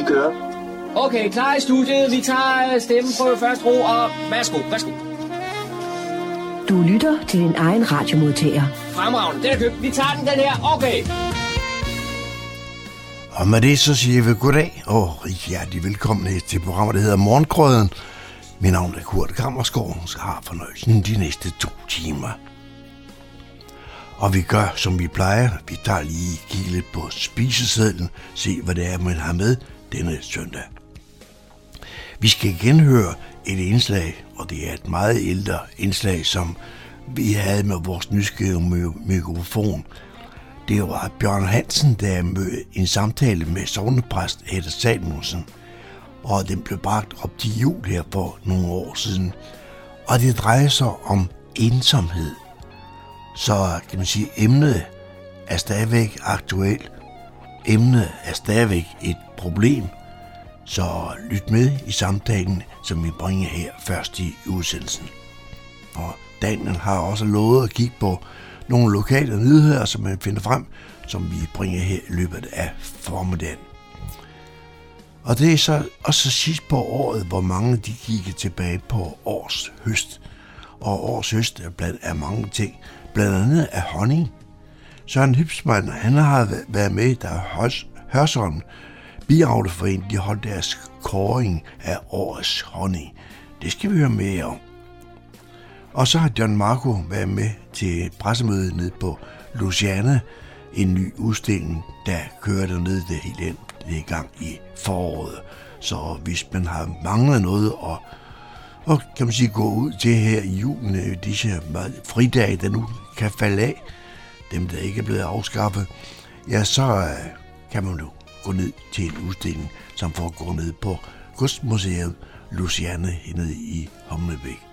Vi kører. Okay, klar i studiet. Vi tager øh, stemmen på først ro, og værsgo, værsgo. Du lytter til din egen radiomodtager. Fremragende, den er købt. Vi tager den, den her. Okay. Og med det så siger vi goddag og rigtig hjertelig velkommen til programmet, der hedder Morgenkrøden. Mit navn er Kurt Kammerskov, så har fornøjelsen de næste to timer. Og vi gør, som vi plejer. Vi tager lige kigge lidt på spisesedlen, se hvad det er, man har med denne søndag. Vi skal genhøre et indslag, og det er et meget ældre indslag, som vi havde med vores nysgerrige mikrofon. Det var Bjørn Hansen, der mødte en samtale med sovnepræst Hedder Salmonsen, og den blev bragt op til jul her for nogle år siden. Og det drejer sig om ensomhed. Så kan man sige, emnet er stadigvæk aktuelt. Emnet er stadigvæk et problem. Så lyt med i samtalen, som vi bringer her først i udsendelsen. Og Daniel har også lovet at kigge på nogle lokale nyheder, som man finder frem, som vi bringer her i løbet af formiddagen. Og det er så også sidst på året, hvor mange de kigger tilbage på års høst. Og års høst er blandt af mange ting, blandt andet af honning. Søren Hipsmann, han har været med, der Hørsholm Biavleforeningen, de holdt deres kåring af årets honning. Det skal vi høre mere om. Og så har John Marco været med til pressemødet ned på Luciana, en ny udstilling, der kører dernede det hele ind. Det er i gang i foråret. Så hvis man har manglet noget og, og kan man sige, gå ud til her i julen, øh, disse fridage, der nu kan falde af, dem der ikke er blevet afskaffet, ja, så øh, kan man jo gå ned til en udstilling, som foregår ned på Kunstmuseet Luciane nede i Humlebæk.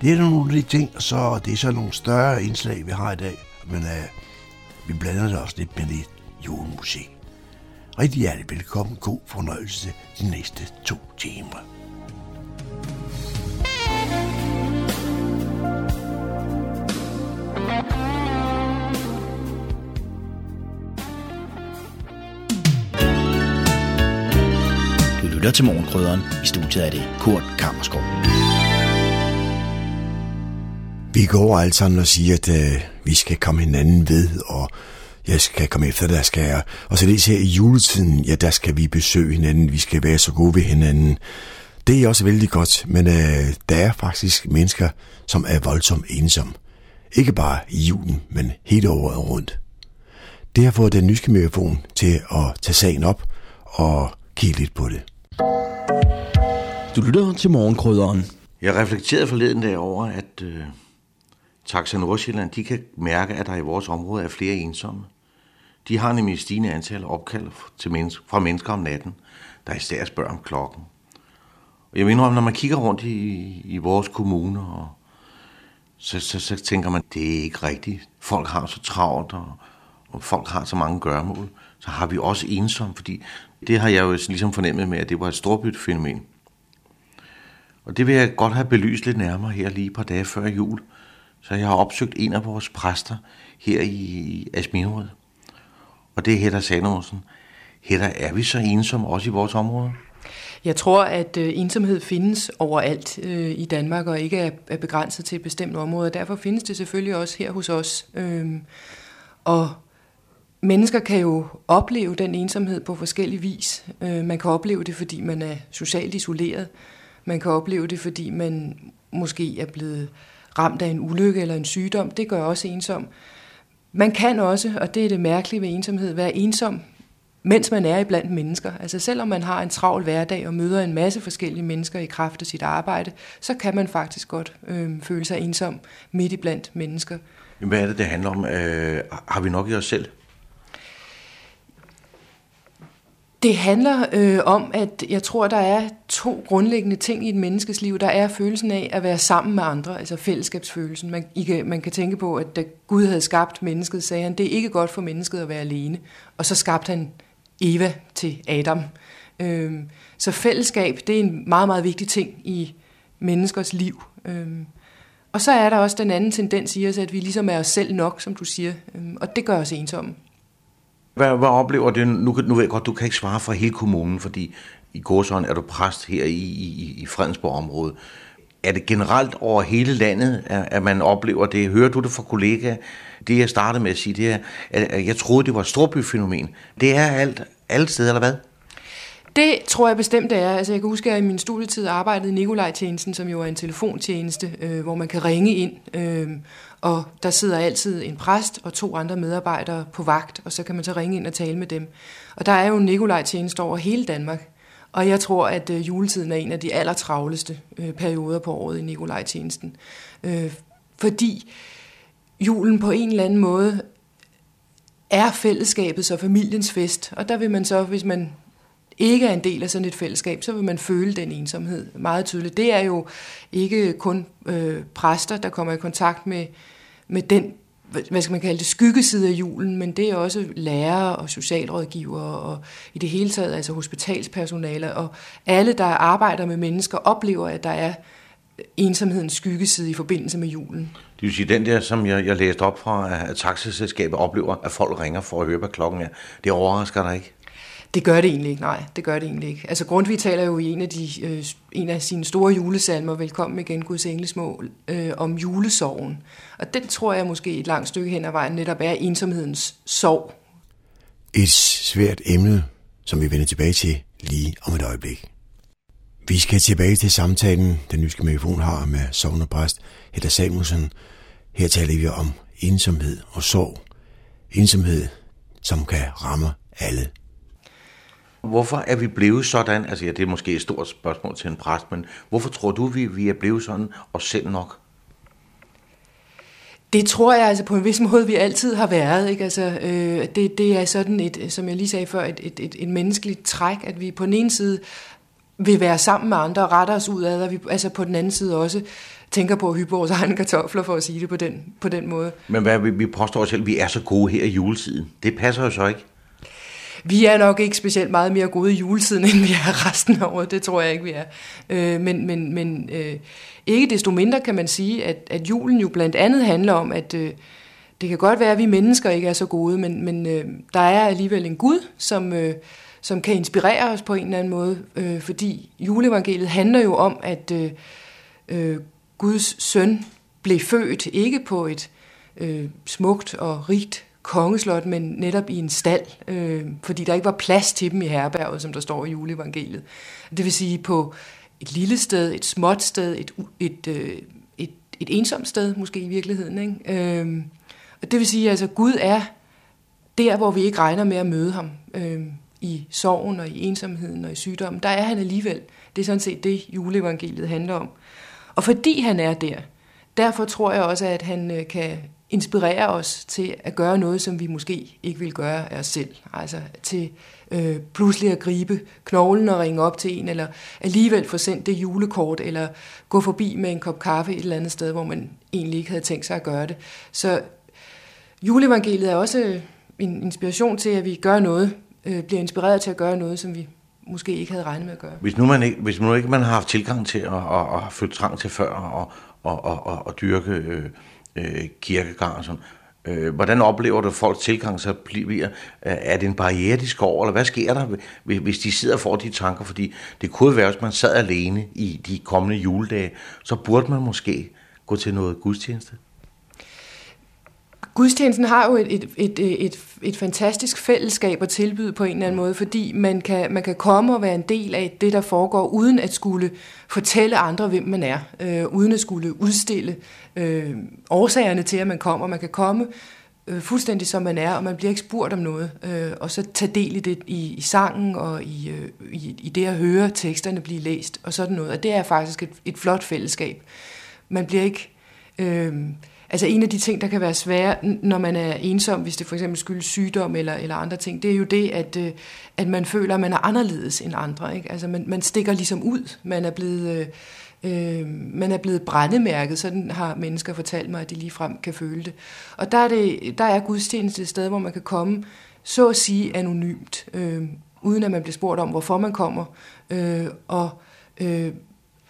Det er nogle af de ting, så det er så nogle større indslag, vi har i dag, men uh, vi blander det også lidt med lidt julemusik. Rigtig hjertelig velkommen. God fornøjelse de næste to timer. Lytter til Morgenkrydderen. I studiet er det Kurt Kammerskov. Vi går alle sammen og siger, at øh, vi skal komme hinanden ved, og jeg skal komme efter, der skal jeg. Og så det her i juletiden, ja, der skal vi besøge hinanden, vi skal være så gode ved hinanden. Det er også vældig godt, men øh, der er faktisk mennesker, som er voldsomt ensomme. Ikke bare i julen, men hele året rundt. Det har fået den nyske mikrofon til at tage sagen op og kigge lidt på det. Du lytter til morgenkrydderen. Jeg reflekterede forleden dag over, at øh, Taxa Nordsjælland, de kan mærke, at der i vores område er flere ensomme. De har nemlig stigende antal opkald til mennesker, fra mennesker om natten, der især spørger om klokken. Og jeg mener, når man kigger rundt i, i vores kommune, og så, så, så tænker man, det er ikke rigtigt. Folk har så travlt, og, og folk har så mange gørmål. Så har vi også ensomme, fordi det har jeg jo ligesom fornemmet med, at det var et storbyt fænomen. Og det vil jeg godt have belyst lidt nærmere her lige et par dage før jul. Så jeg har opsøgt en af vores præster her i Asminderød. Og det er Hedda Salomonsen. Hedda, er vi så ensomme også i vores område? Jeg tror, at øh, ensomhed findes overalt øh, i Danmark og ikke er, er begrænset til et bestemt område. Derfor findes det selvfølgelig også her hos os. Øhm, og mennesker kan jo opleve den ensomhed på forskellige vis. Øh, man kan opleve det, fordi man er socialt isoleret. Man kan opleve det, fordi man måske er blevet ramt af en ulykke eller en sygdom. Det gør også ensom. Man kan også, og det er det mærkelige ved ensomhed, være ensom, mens man er i blandt mennesker. Altså selvom man har en travl hverdag og møder en masse forskellige mennesker i kraft af sit arbejde, så kan man faktisk godt øh, føle sig ensom midt i blandt mennesker. Hvad er det, det handler om? Øh, har vi nok i os selv? Det handler øh, om, at jeg tror, der er to grundlæggende ting i et menneskes liv. Der er følelsen af at være sammen med andre, altså fællesskabsfølelsen. Man, I kan, man kan tænke på, at da Gud havde skabt mennesket, sagde han, det er ikke godt for mennesket at være alene. Og så skabte han Eva til Adam. Øh, så fællesskab, det er en meget, meget vigtig ting i menneskers liv. Øh, og så er der også den anden tendens i os, at vi ligesom er os selv nok, som du siger. Øh, og det gør os ensomme. Hvad, hvad oplever du? Nu, nu ved jeg godt, du kan ikke svare for hele kommunen, fordi i Gåsøjen er du præst her i, i, i Fredensborg-området. Er det generelt over hele landet, at man oplever det? Hører du det fra kollegaer? Det jeg startede med at sige, det er, at jeg troede, det var et storbyfænomen. Det er alt, alle steder, eller hvad? Det tror jeg bestemt det er. Altså, jeg kan huske, at jeg i min studietid arbejdede i Nikolaj-tjenesten, som jo er en telefontjeneste, øh, hvor man kan ringe ind, øh, og der sidder altid en præst og to andre medarbejdere på vagt, og så kan man så ringe ind og tale med dem. Og der er jo en Nikolaj-tjeneste over hele Danmark, og jeg tror, at øh, juletiden er en af de allertravleste øh, perioder på året i Nikolaj-tjenesten. Øh, fordi julen på en eller anden måde er fællesskabets og familiens fest, og der vil man så, hvis man ikke er en del af sådan et fællesskab, så vil man føle den ensomhed meget tydeligt. Det er jo ikke kun øh, præster, der kommer i kontakt med, med den, hvad skal man kalde det, skyggeside af julen, men det er også lærere og socialrådgivere og i det hele taget altså hospitalspersonale og alle, der arbejder med mennesker, oplever, at der er ensomhedens skyggeside i forbindelse med julen. Det vil sige, den der, som jeg, jeg læste op fra, at taxaselskabet oplever, at folk ringer for at høre, hvad klokken er, det overrasker dig ikke? Det gør det egentlig ikke, nej, det gør det egentlig ikke. Altså Grundtvig taler jo i en af, de, øh, en af sine store julesalmer, Velkommen igen, Guds englesmål, øh, om julesorgen. Og den tror jeg måske et langt stykke hen ad vejen netop er ensomhedens sorg. Et svært emne, som vi vender tilbage til lige om et øjeblik. Vi skal tilbage til samtalen, den nyske mikrofon har med sovnepræst Hedda Samuelsen. Her taler vi om ensomhed og sorg. Ensomhed, som kan ramme alle Hvorfor er vi blevet sådan? Altså ja, det er måske et stort spørgsmål til en præst, men hvorfor tror du, vi, vi er blevet sådan og selv nok? Det tror jeg altså på en vis måde, vi altid har været. Ikke? Altså, øh, det, det er sådan et, som jeg lige sagde før, et, et, et, et menneskeligt træk, at vi på den ene side vil være sammen med andre og rette os ud af, og vi altså på den anden side også tænker på at hyppe vores egne kartofler, for at sige det på den, på den måde. Men hvad, vi, vi påstår selv, at vi er så gode her i juletiden. Det passer jo så ikke. Vi er nok ikke specielt meget mere gode i juletiden, end vi er resten af året. Det tror jeg ikke, vi er. Øh, men men, men øh, ikke desto mindre kan man sige, at, at julen jo blandt andet handler om, at øh, det kan godt være, at vi mennesker ikke er så gode, men, men øh, der er alligevel en Gud, som, øh, som kan inspirere os på en eller anden måde. Øh, fordi juleevangeliet handler jo om, at øh, øh, Guds søn blev født ikke på et øh, smukt og rigt kongeslot, men netop i en stald, øh, fordi der ikke var plads til dem i herberget, som der står i juleevangeliet. Det vil sige på et lille sted, et småt sted, et, et, øh, et, et ensomt sted måske i virkeligheden. Ikke? Øh, og det vil sige, at altså, Gud er der, hvor vi ikke regner med at møde ham. Øh, I sorgen og i ensomheden og i sygdommen. Der er han alligevel. Det er sådan set det, juleevangeliet handler om. Og fordi han er der, derfor tror jeg også, at han øh, kan inspirerer os til at gøre noget, som vi måske ikke vil gøre af os selv. Altså til øh, pludselig at gribe knoglen og ringe op til en, eller alligevel få sendt det julekort, eller gå forbi med en kop kaffe et eller andet sted, hvor man egentlig ikke havde tænkt sig at gøre det. Så juleevangeliet er også øh, en inspiration til, at vi gør noget, øh, bliver inspireret til at gøre noget, som vi måske ikke havde regnet med at gøre. Hvis nu man ikke, hvis nu ikke man har haft tilgang til at, at, at føle trang til før og, og, og, og, og dyrke øh, øh, kirkegang og sådan. Øh, hvordan oplever du folks tilgang så bliver? Øh, er det en barriere, de skal over, eller hvad sker der, hvis de sidder og får de tanker? Fordi det kunne være, hvis man sad alene i de kommende juledage, så burde man måske gå til noget gudstjeneste. Gudstjenesten har jo et, et, et, et, et fantastisk fællesskab at tilbyde på en eller anden måde, fordi man kan, man kan komme og være en del af det, der foregår, uden at skulle fortælle andre, hvem man er, øh, uden at skulle udstille øh, årsagerne til, at man kommer. Man kan komme øh, fuldstændig som man er, og man bliver ikke spurgt om noget, øh, og så tage del i det i, i sangen og i, øh, i, i det at høre teksterne blive læst og sådan noget. Og det er faktisk et, et flot fællesskab. Man bliver ikke... Øh, Altså en af de ting, der kan være svære, når man er ensom, hvis det for eksempel skyldes sygdom eller, eller andre ting, det er jo det, at, øh, at man føler, at man er anderledes end andre. Ikke? Altså man, man stikker ligesom ud. Man er blevet... Øh, øh man er blevet brændemærket, sådan har mennesker fortalt mig, at de lige frem kan føle det. Og der er, det, der er gudstjeneste et sted, hvor man kan komme, så at sige anonymt, øh, uden at man bliver spurgt om, hvorfor man kommer, øh, og øh,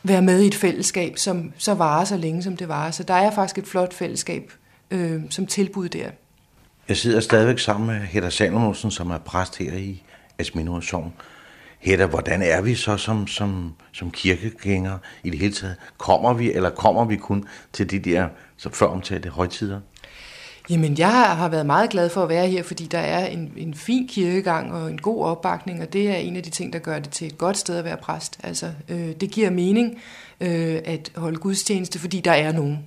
være med i et fællesskab, som så varer så længe, som det varer. Så der er faktisk et flot fællesskab øh, som tilbud der. Jeg sidder stadigvæk sammen med Hedda Salomonsen, som er præst her i Asminor Sogn. Hedda, hvordan er vi så som, som, som kirkegængere i det hele taget? Kommer vi, eller kommer vi kun til de der så før omtalte højtider? Jamen, jeg har været meget glad for at være her, fordi der er en, en fin kirkegang og en god opbakning, og det er en af de ting, der gør det til et godt sted at være præst. Altså, øh, det giver mening øh, at holde gudstjeneste, fordi der er nogen.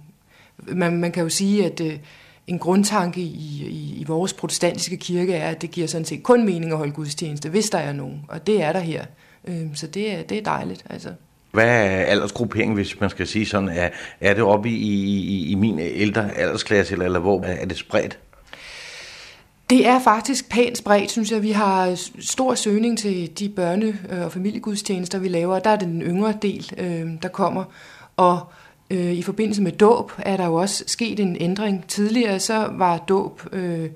Man, man kan jo sige, at øh, en grundtanke i, i, i vores protestantiske kirke er, at det giver sådan set kun mening at holde gudstjeneste, hvis der er nogen, og det er der her. Øh, så det er, det er dejligt, altså. Hvad er aldersgruppering, hvis man skal sige sådan? Er, er det oppe i, i, i min ældre aldersklasse, eller, eller hvor er det spredt? Det er faktisk pænt spredt, synes jeg. Vi har stor søgning til de børne- og familiegudstjenester, vi laver. Der er den yngre del, øh, der kommer. Og øh, i forbindelse med dåb er der jo også sket en ændring. Tidligere så var dåb øh,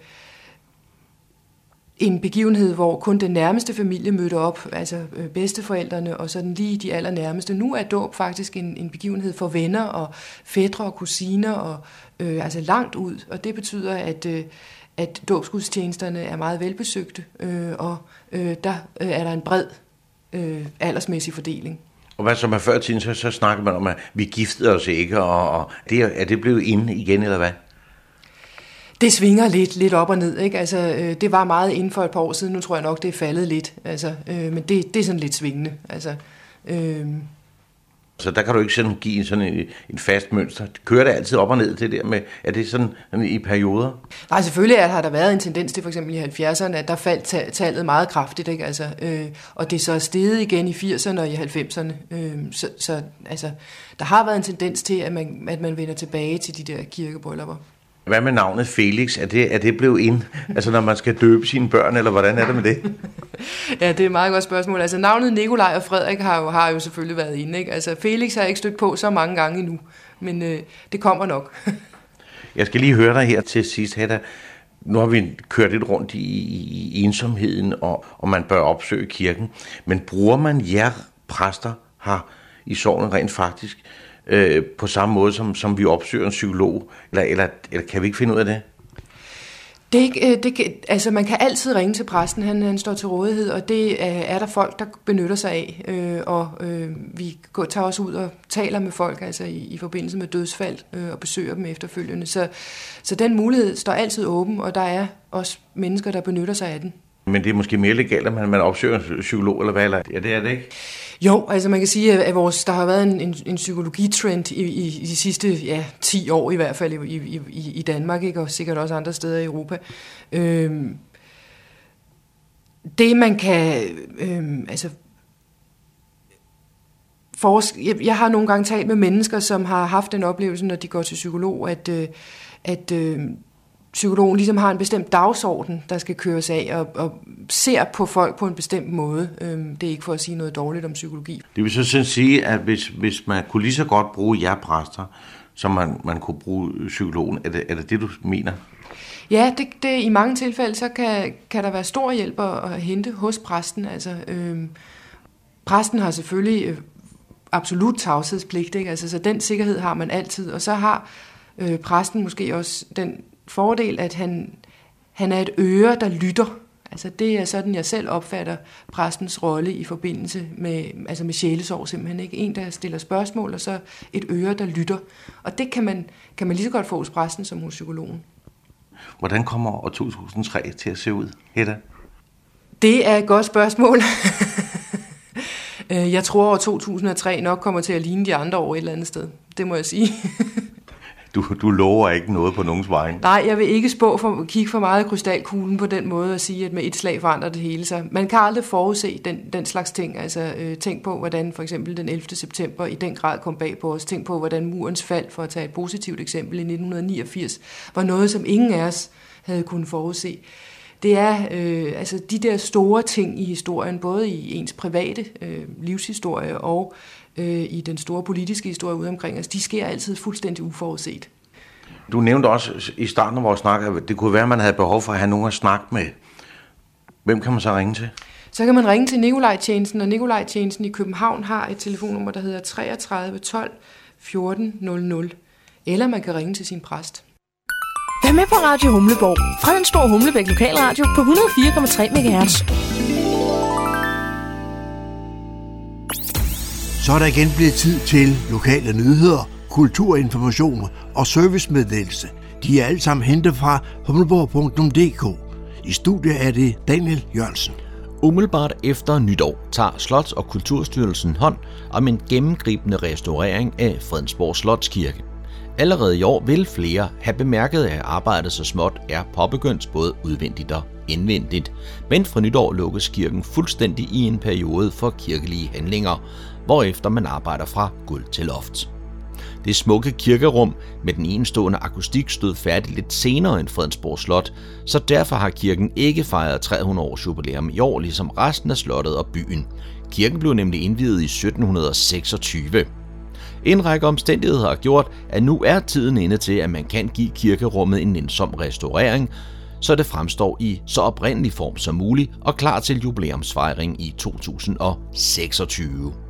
en begivenhed, hvor kun den nærmeste familie mødte op, altså øh, bedsteforældrene og sådan lige de allernærmeste. Nu er dåb faktisk en, en begivenhed for venner og fædre og kusiner, og øh, altså langt ud, og det betyder, at, øh, at dåbsgudstjenesterne er meget velbesøgte, øh, og øh, der øh, er der en bred øh, aldersmæssig fordeling. Og hvad som er før tiden, så, så snakker man om, at vi giftede os ikke, og, og det, er det blevet inde igen, eller hvad? Det svinger lidt, lidt op og ned. Ikke? Altså, øh, det var meget inden for et par år siden. Nu tror jeg nok, det er faldet lidt. Altså, øh, men det, det er sådan lidt svingende. Altså, øh. Så der kan du ikke sådan give sådan en, en fast mønster. Kører det altid op og ned det der med, er det sådan i perioder? Nej, selvfølgelig har der været en tendens til for eksempel i 70'erne, at der faldt tallet meget kraftigt, ikke? Altså, øh, og det er så steget igen i 80'erne og i 90'erne. Øh, så, så altså, der har været en tendens til, at man, at man vender tilbage til de der kirkebryllupper. Hvad med navnet Felix? Er det, er det blevet ind? Altså når man skal døbe sine børn, eller hvordan er det med det? ja, det er et meget godt spørgsmål. Altså navnet Nikolaj og Frederik har jo, har jo selvfølgelig været inde. Ikke? Altså Felix har jeg ikke stødt på så mange gange endnu, men øh, det kommer nok. jeg skal lige høre dig her til sidst, Hedda. Nu har vi kørt lidt rundt i, i, i ensomheden, og, og man bør opsøge kirken. Men bruger man jer præster her i sovnen rent faktisk øh, på samme måde, som, som vi opsøger en psykolog? Eller, eller, eller kan vi ikke finde ud af det? Det, øh, det, altså man kan altid ringe til præsten, han, han står til rådighed, og det er, er der folk, der benytter sig af. Øh, og øh, vi går, tager også ud og taler med folk altså i, i forbindelse med dødsfald øh, og besøger dem efterfølgende. Så, så den mulighed står altid åben, og der er også mennesker, der benytter sig af den. Men det er måske mere legalt, at man, man opsøger en psykolog, eller hvad? Eller? Ja, det er det ikke? Jo, altså man kan sige, at vores, der har været en, en, en psykologitrend i, i, i de sidste ja, 10 år i hvert fald i, i, i Danmark, ikke? og sikkert også andre steder i Europa. Øhm, det man kan, øhm, altså forsk- jeg, jeg har nogle gange talt med mennesker, som har haft den oplevelse, når de går til psykolog, at, øh, at øh, psykologen ligesom har en bestemt dagsorden, der skal køres af, og, og ser på folk på en bestemt måde. Øhm, det er ikke for at sige noget dårligt om psykologi. Det vil så sådan sige, at hvis, hvis man kunne lige så godt bruge jer præster, som man, man kunne bruge psykologen, er det, er det det, du mener? Ja, det, det, i mange tilfælde, så kan, kan der være stor hjælp at hente hos præsten. Altså, øhm, præsten har selvfølgelig øh, absolut tavshedspligt, ikke? Altså, så den sikkerhed har man altid. Og så har øh, præsten måske også den fordel, at han, han er et øre, der lytter. Altså det er sådan, jeg selv opfatter præstens rolle i forbindelse med, altså med sjælesorg simpelthen. Ikke? En, der stiller spørgsmål, og så et øre, der lytter. Og det kan man, kan man lige så godt få hos præsten som hos psykologen. Hvordan kommer år 2003 til at se ud, Hedda? Det er et godt spørgsmål. Øh, jeg tror, at 2003 nok kommer til at ligne de andre år et eller andet sted. Det må jeg sige. du, du lover ikke noget på nogens vej. Nej, jeg vil ikke spå for, kigge for meget i krystalkuglen på den måde at sige, at med et slag forandrer det hele sig. Man kan aldrig forudse den, den slags ting. Altså, øh, tænk på, hvordan for eksempel den 11. september i den grad kom bag på os. Tænk på, hvordan murens fald, for at tage et positivt eksempel, i 1989, var noget, som ingen af os havde kunnet forudse. Det er øh, altså de der store ting i historien, både i ens private øh, livshistorie og øh, i den store politiske historie ude omkring os, de sker altid fuldstændig uforudset. Du nævnte også i starten af vores snak, at det kunne være, at man havde behov for at have nogen at snakke med. Hvem kan man så ringe til? Så kan man ringe til Nikolaj-tjenesten, og Nikolaj-tjenesten i København har et telefonnummer, der hedder 33 12 14 00. Eller man kan ringe til sin præst. Vær med på Radio Humleborg. Fredensborg Humlebæk Lokalradio på 104,3 MHz. Så er der igen blevet tid til lokale nyheder, kulturinformation og servicemeddelelse. De er alle sammen hentet fra humleborg.dk. I studiet er det Daniel Jørgensen. Umiddelbart efter nytår tager Slots- og Kulturstyrelsen hånd om en gennemgribende restaurering af Fredensborg Slotskirke. Allerede i år vil flere have bemærket, at arbejdet så småt er påbegyndt både udvendigt og indvendigt. Men fra nytår lukkes kirken fuldstændig i en periode for kirkelige handlinger, hvorefter man arbejder fra gulv til loft. Det smukke kirkerum med den enestående akustik stod færdigt lidt senere end Fredensborg Slot, så derfor har kirken ikke fejret 300 års jubilæum i år, ligesom resten af slottet og byen. Kirken blev nemlig indviet i 1726. En række omstændigheder har gjort, at nu er tiden inde til, at man kan give kirkerummet en nænsom restaurering, så det fremstår i så oprindelig form som muligt og klar til jubilæumsfejring i 2026.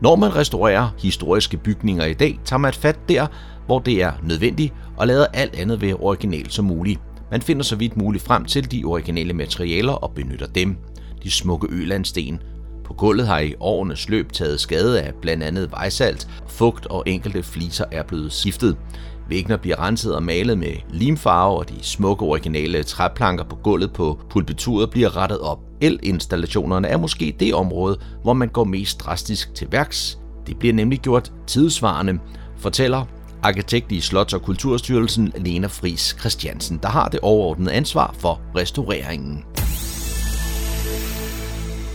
Når man restaurerer historiske bygninger i dag, tager man fat der, hvor det er nødvendigt, og lader alt andet være originalt som muligt. Man finder så vidt muligt frem til de originale materialer og benytter dem. De smukke ølandsten. På gulvet har i årenes løb taget skade af blandt andet vejsalt, fugt og enkelte fliser er blevet skiftet. Væggene bliver renset og malet med limfarve, og de smukke originale træplanker på gulvet på pulpituret bliver rettet op. El-installationerne er måske det område, hvor man går mest drastisk til værks. Det bliver nemlig gjort tidsvarende, fortæller arkitekt i Slots- og Kulturstyrelsen Lena Fris Christiansen, der har det overordnede ansvar for restaureringen.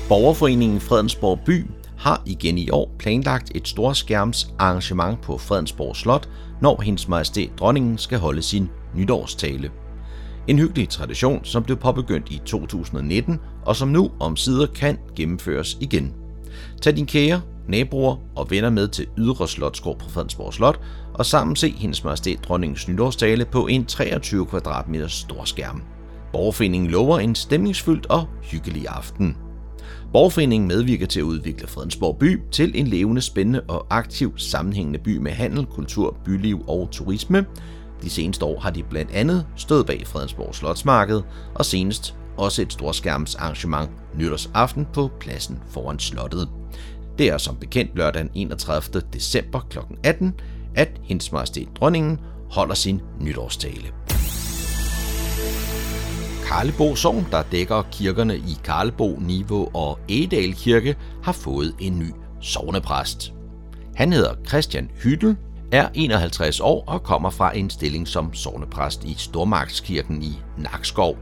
Borgerforeningen Fredensborg By har igen i år planlagt et storskærms arrangement på Fredensborg Slot, når hendes majestæt dronningen skal holde sin nytårstale. En hyggelig tradition, som blev påbegyndt i 2019, og som nu om sider kan gennemføres igen. Tag din kære, naboer og venner med til Ydre Slotsgård på Fredensborg Slot, og sammen se hendes majestæt dronningens nytårstale på en 23 kvadratmeter stor skærm. Borgerforeningen lover en stemningsfyldt og hyggelig aften. Borgforeningen medvirker til at udvikle Fredensborg by til en levende, spændende og aktiv sammenhængende by med handel, kultur, byliv og turisme. De seneste år har de blandt andet stået bag Fredensborg Slotsmarked og senest også et storskærmsarrangement nytårsaften på pladsen foran slottet. Det er som bekendt lørdag den 31. december kl. 18, at hendes majestæt dronningen holder sin nytårstale. Karlebo Sogn, der dækker kirkerne i Karlebo, Niveau og Edal Kirke, har fået en ny sovnepræst. Han hedder Christian Hyttel, er 51 år og kommer fra en stilling som sovnepræst i Stormarkskirken i Nakskov.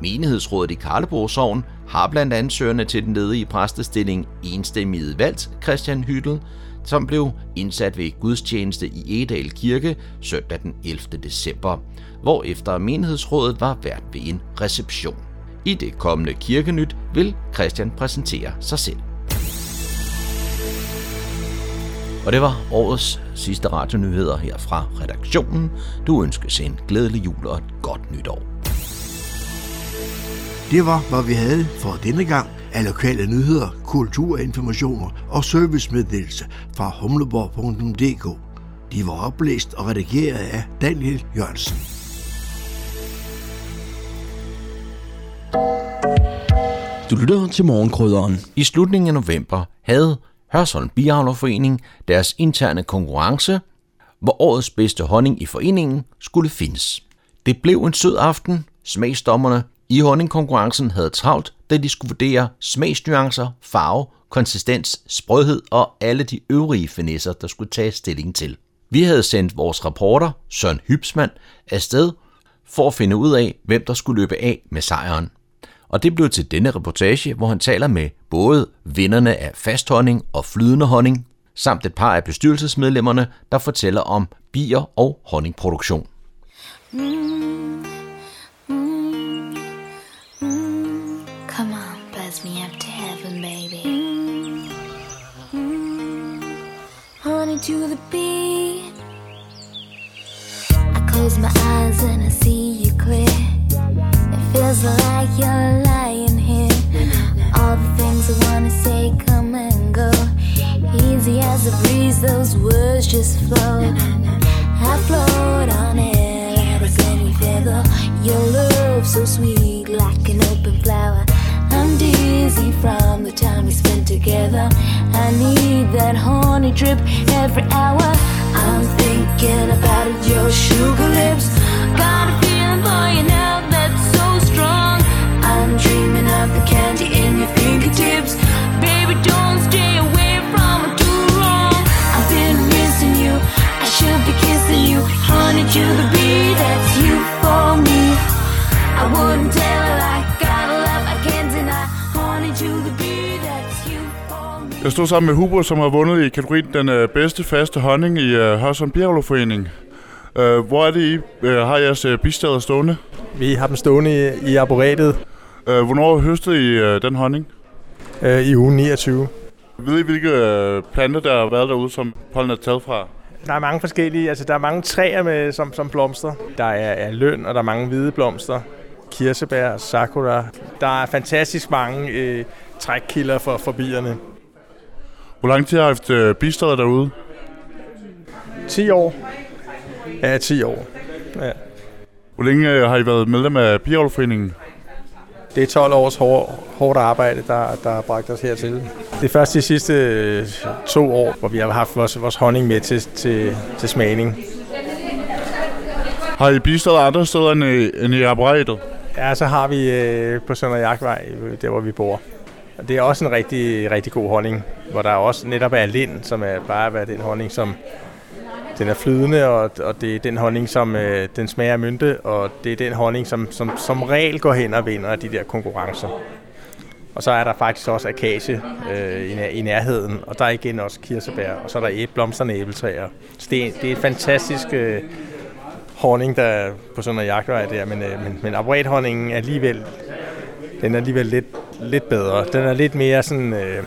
Menighedsrådet i Karlebo Sogn har blandt ansøgerne til den ledige præstestilling enstemmigt valgt Christian Hyttel, som blev indsat ved gudstjeneste i Edal Kirke søndag den 11. december, hvor efter menighedsrådet var vært ved en reception. I det kommende kirkenyt vil Christian præsentere sig selv. Og det var årets sidste radionyheder her fra redaktionen. Du ønskes en glædelig jul og et godt nytår. Det var, hvad vi havde for denne gang af lokale nyheder, kulturinformationer og servicemeddelelse fra humleborg.dk. De var oplæst og redigeret af Daniel Jørgensen. Du lytter til morgenkrydderen. I slutningen af november havde Hørsholm Biavlerforening deres interne konkurrence, hvor årets bedste honning i foreningen skulle findes. Det blev en sød aften. Smagsdommerne i honningkonkurrencen havde travlt, da de skulle vurdere smagsnuancer, farve, konsistens, sprødhed og alle de øvrige finesser, der skulle tages stilling til. Vi havde sendt vores reporter, Søren Hybsmand, afsted for at finde ud af, hvem der skulle løbe af med sejren. Og det blev til denne reportage, hvor han taler med både vinderne af fasthånding og flydende honning, samt et par af bestyrelsesmedlemmerne, der fortæller om bier og honningproduktion. Mm, to the beat. I close my eyes and I see you clear. It feels like you're lying here. All the things I wanna say come and go. Easy as a breeze, those words just flow. I float on air, like anything. feather. Your love so sweet, like an open flower. I'm dizzy from the time we spent together. I need that drip every hour. I'm thinking about your sugar lips. Got a feeling for you now that's so strong. I'm dreaming of the candy in your fingertips. Jeg står sammen med Huber, som har vundet i kategorien den øh, bedste faste honning i øh, Hørsholm Bjerglovforening. Øh, hvor er det, I øh, har jeres øh, bistader stående? Vi har dem stående i, i arboretet Øh, hvornår høstede I øh, den honning? øh, i uge 29. Ved I, hvilke øh, planter, der har været derude, som pollen er taget fra? Der er mange forskellige, altså der er mange træer, med, som, som blomster. Der er, er løn, og der er mange hvide blomster. Kirsebær, sakura. Der er fantastisk mange øh, trækkilder for, for bierne. Hvor lang tid har I haft øh, bistader derude? 10 år. Ja, 10 år. Ja. Hvor længe øh, har I været medlem af Bjerglovforeningen? Det er 12 års hår, hårdt arbejde, der, der har bragt os hertil. Det er først de sidste øh, to år, hvor vi har haft vores, vores honning med til, til, til smagning. Har I bistader andre steder end i, end i apparatet? Ja, så har vi øh, på Sønder Jagtvej, øh, der hvor vi bor. Og det er også en rigtig, rigtig god honning, hvor der også netop er lind, som er bare er den honning, som den er flydende, og, og det er den honning, som øh, den smager af mynte, og det er den honning, som, som som regel går hen og vinder de der konkurrencer. Og så er der faktisk også akacie øh, i, nær- i nærheden, og der er igen også kirsebær, og så er der æb, blomsterne æbletræer. Så det er, det er et fantastisk øh, honning, der er på sådan en jagtvej der, men, øh, men, men arboret-honningen er alligevel, den er alligevel lidt, lidt bedre. Den er lidt mere sådan... Øh,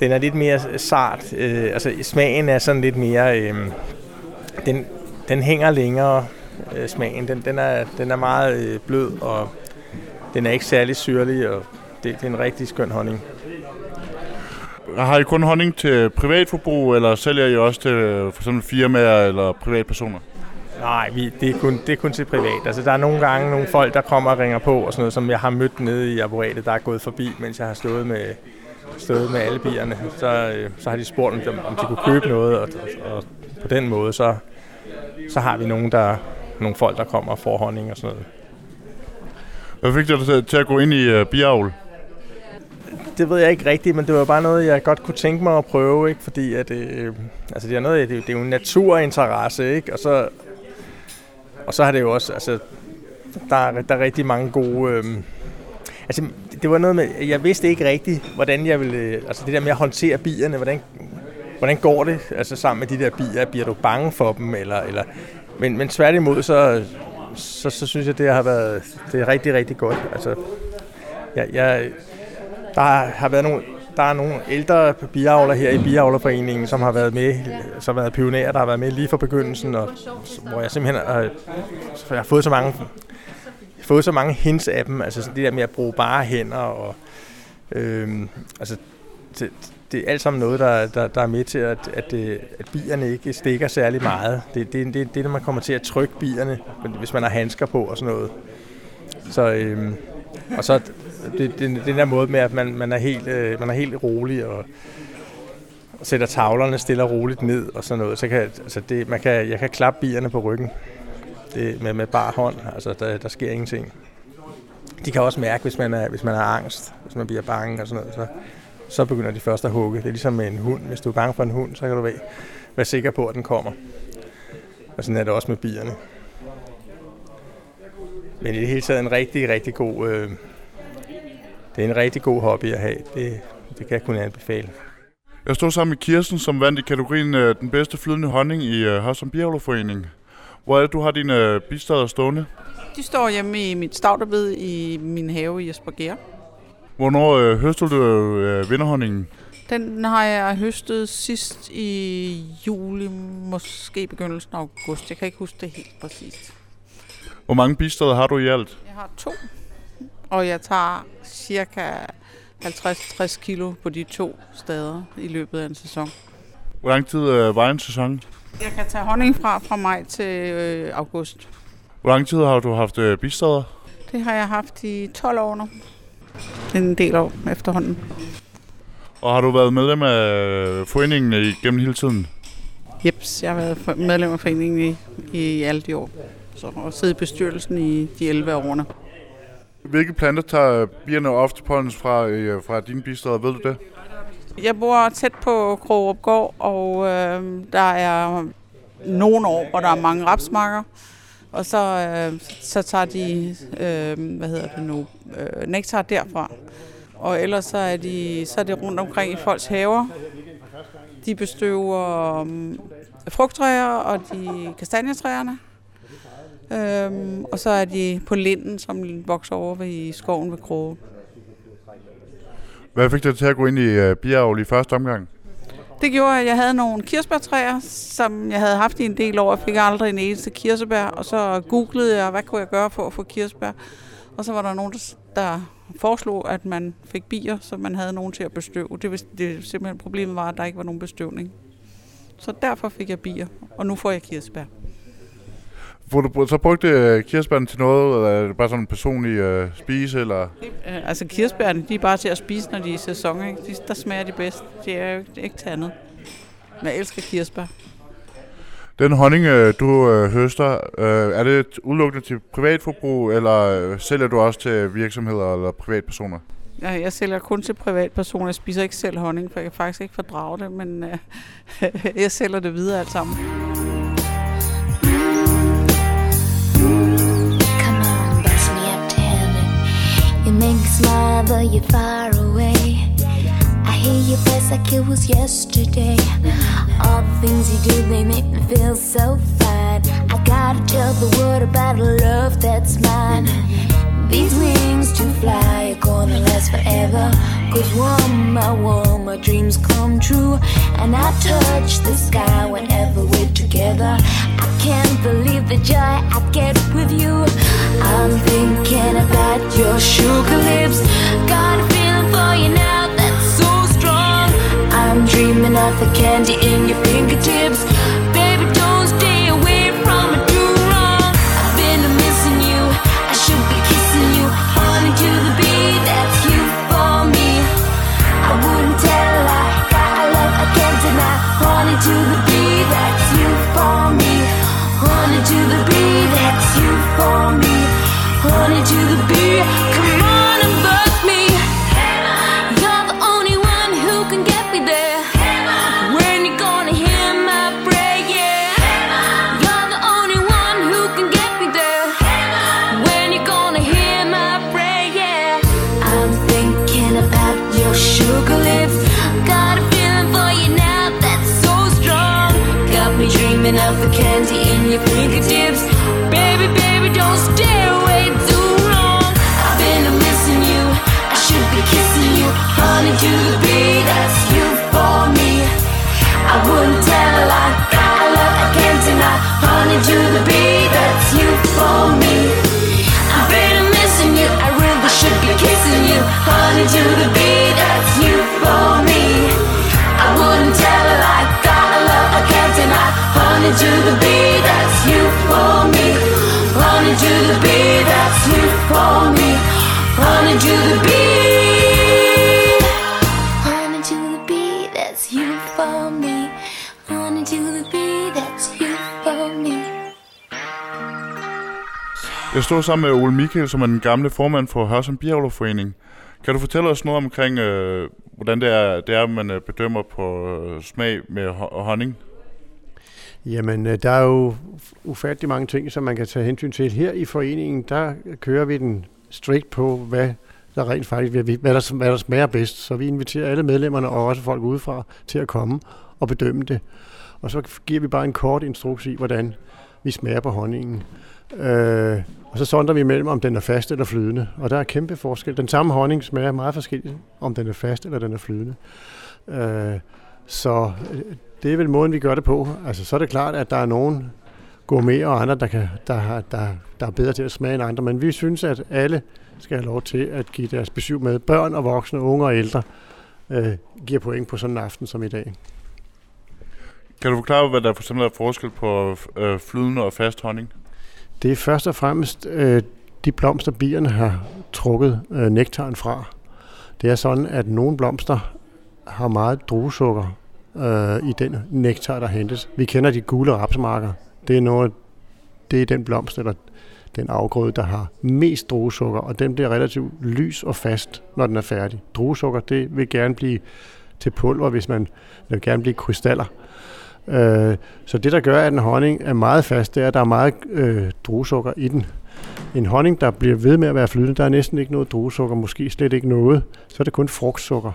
den er lidt mere sart. Øh, altså smagen er sådan lidt mere... Øh, den, den hænger længere, øh, smagen. Den, den, er, den er meget øh, blød, og den er ikke særlig syrlig, og det, det er en rigtig skøn honning. Har I kun honning til privatforbrug, eller sælger I også til øh, for eksempel firmaer eller privatpersoner? Nej, vi, det, er kun, det er kun til privat. Altså, der er nogle gange nogle folk, der kommer og ringer på, og sådan noget, som jeg har mødt nede i arboretet, der er gået forbi, mens jeg har stået med, stået med alle bierne. Så, øh, så har de spurgt, om, om de kunne købe noget, og, og, på den måde, så, så har vi nogen, der, nogle folk, der kommer og får honning og sådan noget. Hvad fik dig til- til at gå ind i uh, biavl? Det ved jeg ikke rigtigt, men det var bare noget, jeg godt kunne tænke mig at prøve, ikke? fordi at, øh, altså det er noget, det, det er jo en naturinteresse, ikke? Og så, og så har det jo også, altså, der, er, der er rigtig mange gode, øh, altså det var noget med, jeg vidste ikke rigtigt, hvordan jeg ville, altså det der med at håndtere bierne, hvordan, hvordan går det, altså sammen med de der bier, bliver du bange for dem, eller, eller? Men, men tværtimod, så, så, så synes jeg, det har været, det er rigtig, rigtig godt, altså, jeg, jeg, der har været nogle, der er nogle ældre biavler her i Biavlerforeningen, som har været med, som har været pionerer, der har været med lige fra begyndelsen, og hvor jeg simpelthen har, jeg har fået så mange fået så mange hints af dem, altså sådan det der med at bruge bare hænder, og øhm, altså det, det er alt sammen noget, der, der, der er med til, at, at, at bierne ikke stikker særlig meget. Det, det, det, det er, når man kommer til at trykke bierne, hvis man har handsker på og sådan noget. Så, øhm, og så Altså, det, det, den der måde med, at man, man, er helt, øh, man er helt rolig og, og sætter tavlerne stille og roligt ned og sådan noget. Så kan, altså det, man kan, jeg kan klappe bierne på ryggen det, med, med bare hånd. Altså, der, der sker ingenting. De kan også mærke, hvis man er, hvis man er angst, hvis man bliver bange og sådan noget, så, så begynder de først at hugge. Det er ligesom med en hund. Hvis du er bange for en hund, så kan du være, være sikker på, at den kommer. Og sådan er det også med bierne. Men i det hele taget en rigtig, rigtig god... Øh, det er en rigtig god hobby at have. Det, det kan jeg kun anbefale. Jeg står sammen med Kirsten, som vandt i kategorien øh, den bedste flydende honning i øh, Hørsholm Bjerglovforening. Hvor er det, du har dine øh, bistader stående? De står hjemme i mit stavterbed i min have i Esbjerg. Hvornår øh, høstede du øh, vinderhonningen? Den har jeg høstet sidst i juli, måske begyndelsen af august. Jeg kan ikke huske det helt præcist. Hvor mange bistader har du i alt? Jeg har to, og jeg tager cirka 50-60 kilo på de to steder i løbet af en sæson. Hvor lang tid øh, var en sæson? Jeg kan tage honning fra fra maj til øh, august. Hvor lang tid har du haft øh, bistader? Det har jeg haft i 12 år nu. En del år efterhånden. Og har du været medlem af foreningen igennem hele tiden? Jeps, jeg har været medlem af foreningen i, i alle de år. Så, og siddet i bestyrelsen i de 11 årene. Hvilke planter tager bierne ofte pollen fra, øh, fra dine bistader, ved du det? Jeg bor tæt på Krogerup Gård, og øh, der er nogle år, hvor der er mange rapsmarker. Og så, øh, så tager de, øh, hvad hedder det nu, øh, nektar derfra. Og ellers så er, de, så er det rundt omkring i folks haver. De bestøver øh, frugttræer og de kastanjetræerne. Øhm, og så er de på linden, som vokser over ved, i skoven ved Kroge. Hvad fik dig til at gå ind i uh, bieravl i første omgang? Det gjorde, at jeg havde nogle kirsebærtræer, som jeg havde haft i en del år. Jeg fik aldrig en eneste kirsebær, og så googlede jeg, hvad kunne jeg gøre for at få kirsebær. Og så var der nogen, der foreslog, at man fik bier, så man havde nogen til at bestøve. Det, det simpelthen problemet var, at der ikke var nogen bestøvning. Så derfor fik jeg bier, og nu får jeg kirsebær. Får du så brugt uh, kirsebærne til noget, eller er det bare sådan en personlig uh, spise? Eller? Uh, altså kirsebærne, de er bare til at spise, når de er i sæson. Ikke? De, der smager de bedst. De er jo ikke til andet. Men jeg elsker kirsebær. Den honning, du uh, høster, uh, er det udelukkende til privatforbrug, eller sælger du også til virksomheder eller privatpersoner? Ja, jeg sælger kun til privatpersoner. Jeg spiser ikke selv honning, for jeg kan faktisk ikke fordrage det, men uh, jeg sælger det videre alt sammen. Make me smile though you're far away. I hear your voice like it was yesterday. All the things you do, they make me feel so fine. I gotta tell the world about a love that's mine. These wings to fly are gonna last forever. Cause one by one, my dreams come true. And I touch the sky whenever we're together. I can't believe the joy I get with you. I'm thinking about your sugar lips. Got a feeling for you now that's so strong. I'm dreaming of the candy in your fingertips. That's you for me. Honey to the bee, me dreaming of the candy in your fingertips. Baby, baby, don't stay away too long. I've been missing you. I should be kissing you. Honey to the bee, that's you for me. I wouldn't tell a lie. A love I can't deny. Honey to the bee, that's you for me. I've been missing you. I really should be kissing you. Honey to the bee, Honey to the beat, that's you for me. Honey to the bee, that's you for me. Honey to the bee. Honey to the bee, that's you for me. Honey to the bee, that's you for me. Jeg står sammen med Ole Michael, som er den gamle formand for Hørsholm Bjerglovforening. Kan du fortælle os noget omkring, øh, hvordan det er, det er, man øh, bedømmer på øh, smag med ho- honning? Jamen, øh, der er jo ufattelig mange ting, som man kan tage hensyn til. Her i foreningen, der kører vi den strikt på, hvad der rent faktisk hvad, hvad, der, hvad der smager bedst. Så vi inviterer alle medlemmerne og også folk udefra til at komme og bedømme det. Og så giver vi bare en kort instruks i, hvordan vi smager på honningen. Øh, og så sondrer vi imellem, om den er fast eller flydende. Og der er kæmpe forskel. Den samme honning smager meget forskelligt, om den er fast eller den er flydende. Øh, så øh, det er vel måden, vi gør det på. Altså, så er det klart, at der er nogen gourmet og andre, der, kan, der, har, der, der er bedre til at smage end andre. Men vi synes, at alle skal have lov til at give deres besøg med. Børn og voksne, unge og ældre øh, giver point på sådan en aften som i dag. Kan du forklare, hvad der for eksempel er forskel på øh, flydende og fast honning? Det er først og fremmest øh, de blomster, bierne har trukket øh, nektaren fra. Det er sådan, at nogle blomster har meget druesukker øh, i den nektar, der hentes. Vi kender de gule rapsmarker. Det er, noget, det er den blomst, eller den afgrøde, der har mest druesukker, og den bliver relativt lys og fast, når den er færdig. Druesukker, det vil gerne blive til pulver, hvis man vil gerne blive krystaller. Øh, så det, der gør, at en honning er meget fast, det er, at der er meget øh, druesukker i den. En honning, der bliver ved med at være flydende, der er næsten ikke noget druesukker, måske slet ikke noget, så er det kun frugtsukker.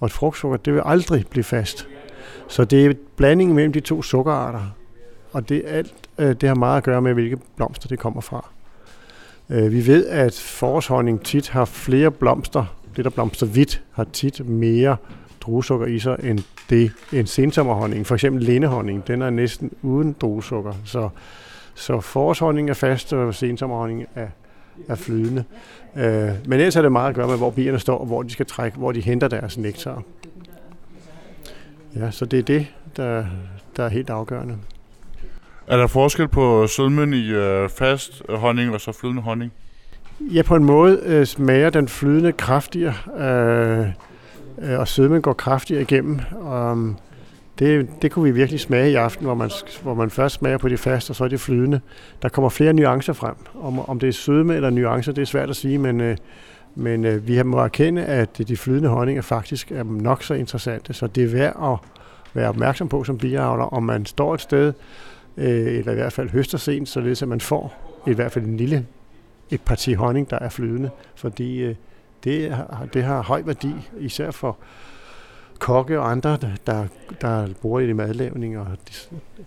Og et frugtsukker, det vil aldrig blive fast. Så det er blandingen mellem de to sukkerarter, og det, alt, øh, det har meget at gøre med, hvilke blomster det kommer fra. Øh, vi ved, at forårshonning tit har flere blomster. Det, der blomster hvidt, har tit mere druesukker i sig, end det en sensommerhonning. For eksempel lindehonning, den er næsten uden druesukker. Så, så forårshonning er fast, og sensommerhonning er, er flydende. Øh, men ellers er det meget at gøre med, hvor bierne står, og hvor de skal trække, hvor de henter deres nektar. Ja, så det er det, der, der er helt afgørende. Er der forskel på sødmen i øh, fast honning og så flydende honning? Ja, på en måde øh, smager den flydende kraftigere, øh, øh, og sødmen går kraftigere igennem. Um, det, det kunne vi virkelig smage i aften, hvor man, hvor man først smager på det faste, og så er det flydende. Der kommer flere nuancer frem. Om, om det er sødme eller nuancer, det er svært at sige, men, øh, men øh, vi må erkende, at de flydende honninger faktisk er nok så interessante, så det er værd at være opmærksom på som biavler, om man står et sted, øh, eller i hvert fald høster sent, således at man får i hvert fald en lille et parti honning, der er flydende, fordi øh, det, har, det har høj værdi, især for kokke og andre, der, der, der det i madlavning og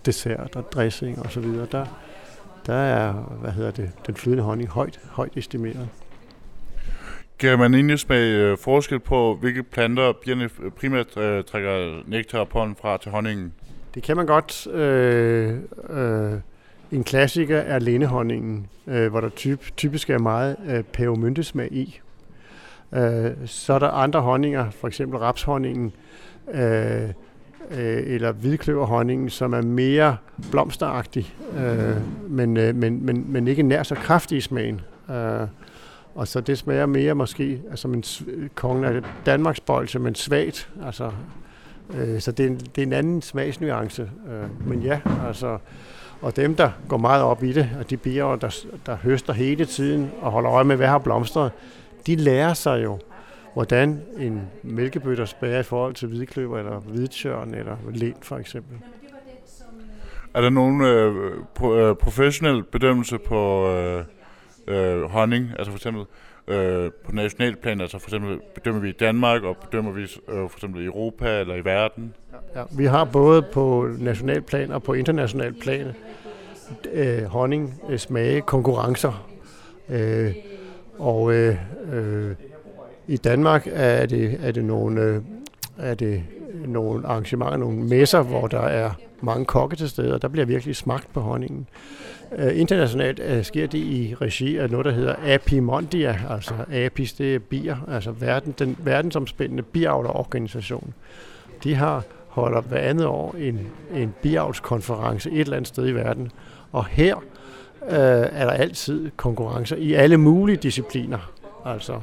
dessert og dressing og så videre. Der, der er, hvad hedder det, den flydende honning højt, højt estimeret. Kan man egentlig smage øh, forskel på, hvilke planter bierne øh, primært øh, trækker nektar og pollen fra til honningen? Det kan man godt. Øh, øh, en klassiker er lindehonningen, øh, hvor der typ, typisk er meget øh, pævmyntesmag i. Øh, så er der andre honninger, for eksempel rapshonningen, øh, øh, eller hvidkløverhonningen, som er mere blomsteragtig, øh, men, øh, men, men, men ikke nær så kraftig i smagen. Øh, og så det smager mere måske altså en kongen af Danmarks bolse, men svagt. Altså, øh, så det er, en, det er en anden smagsnuance. Øh, men ja, altså, og dem, der går meget op i det, og de bier, der, der høster hele tiden og holder øje med, hvad har blomstret, de lærer sig jo, hvordan en mælkebøtter spærer i forhold til hvidkløver eller hvidtjørn eller len for eksempel. Er der nogen øh, pro, øh, professionel bedømmelse på øh, øh, honning, altså for eksempel øh, på nationalplan, altså for eksempel bedømmer vi i Danmark, og bedømmer vi øh, for eksempel i Europa eller i verden? Ja, vi har både på nationalplan og på international plan øh, honning, øh, smage, konkurrencer. Øh, og øh, øh, i Danmark er det, er det nogle, øh, er det nogle arrangementer, nogle messer, hvor der er mange kokke til stede, og der bliver virkelig smagt på honningen. Øh, internationalt øh, sker det i regi af noget, der hedder Apimondia, altså Apis, det er bier, altså verden, den verdensomspændende biavlerorganisation. De har holder hver andet år en, en biavlskonference et eller andet sted i verden, og her øh, er der altid konkurrencer i alle mulige discipliner, altså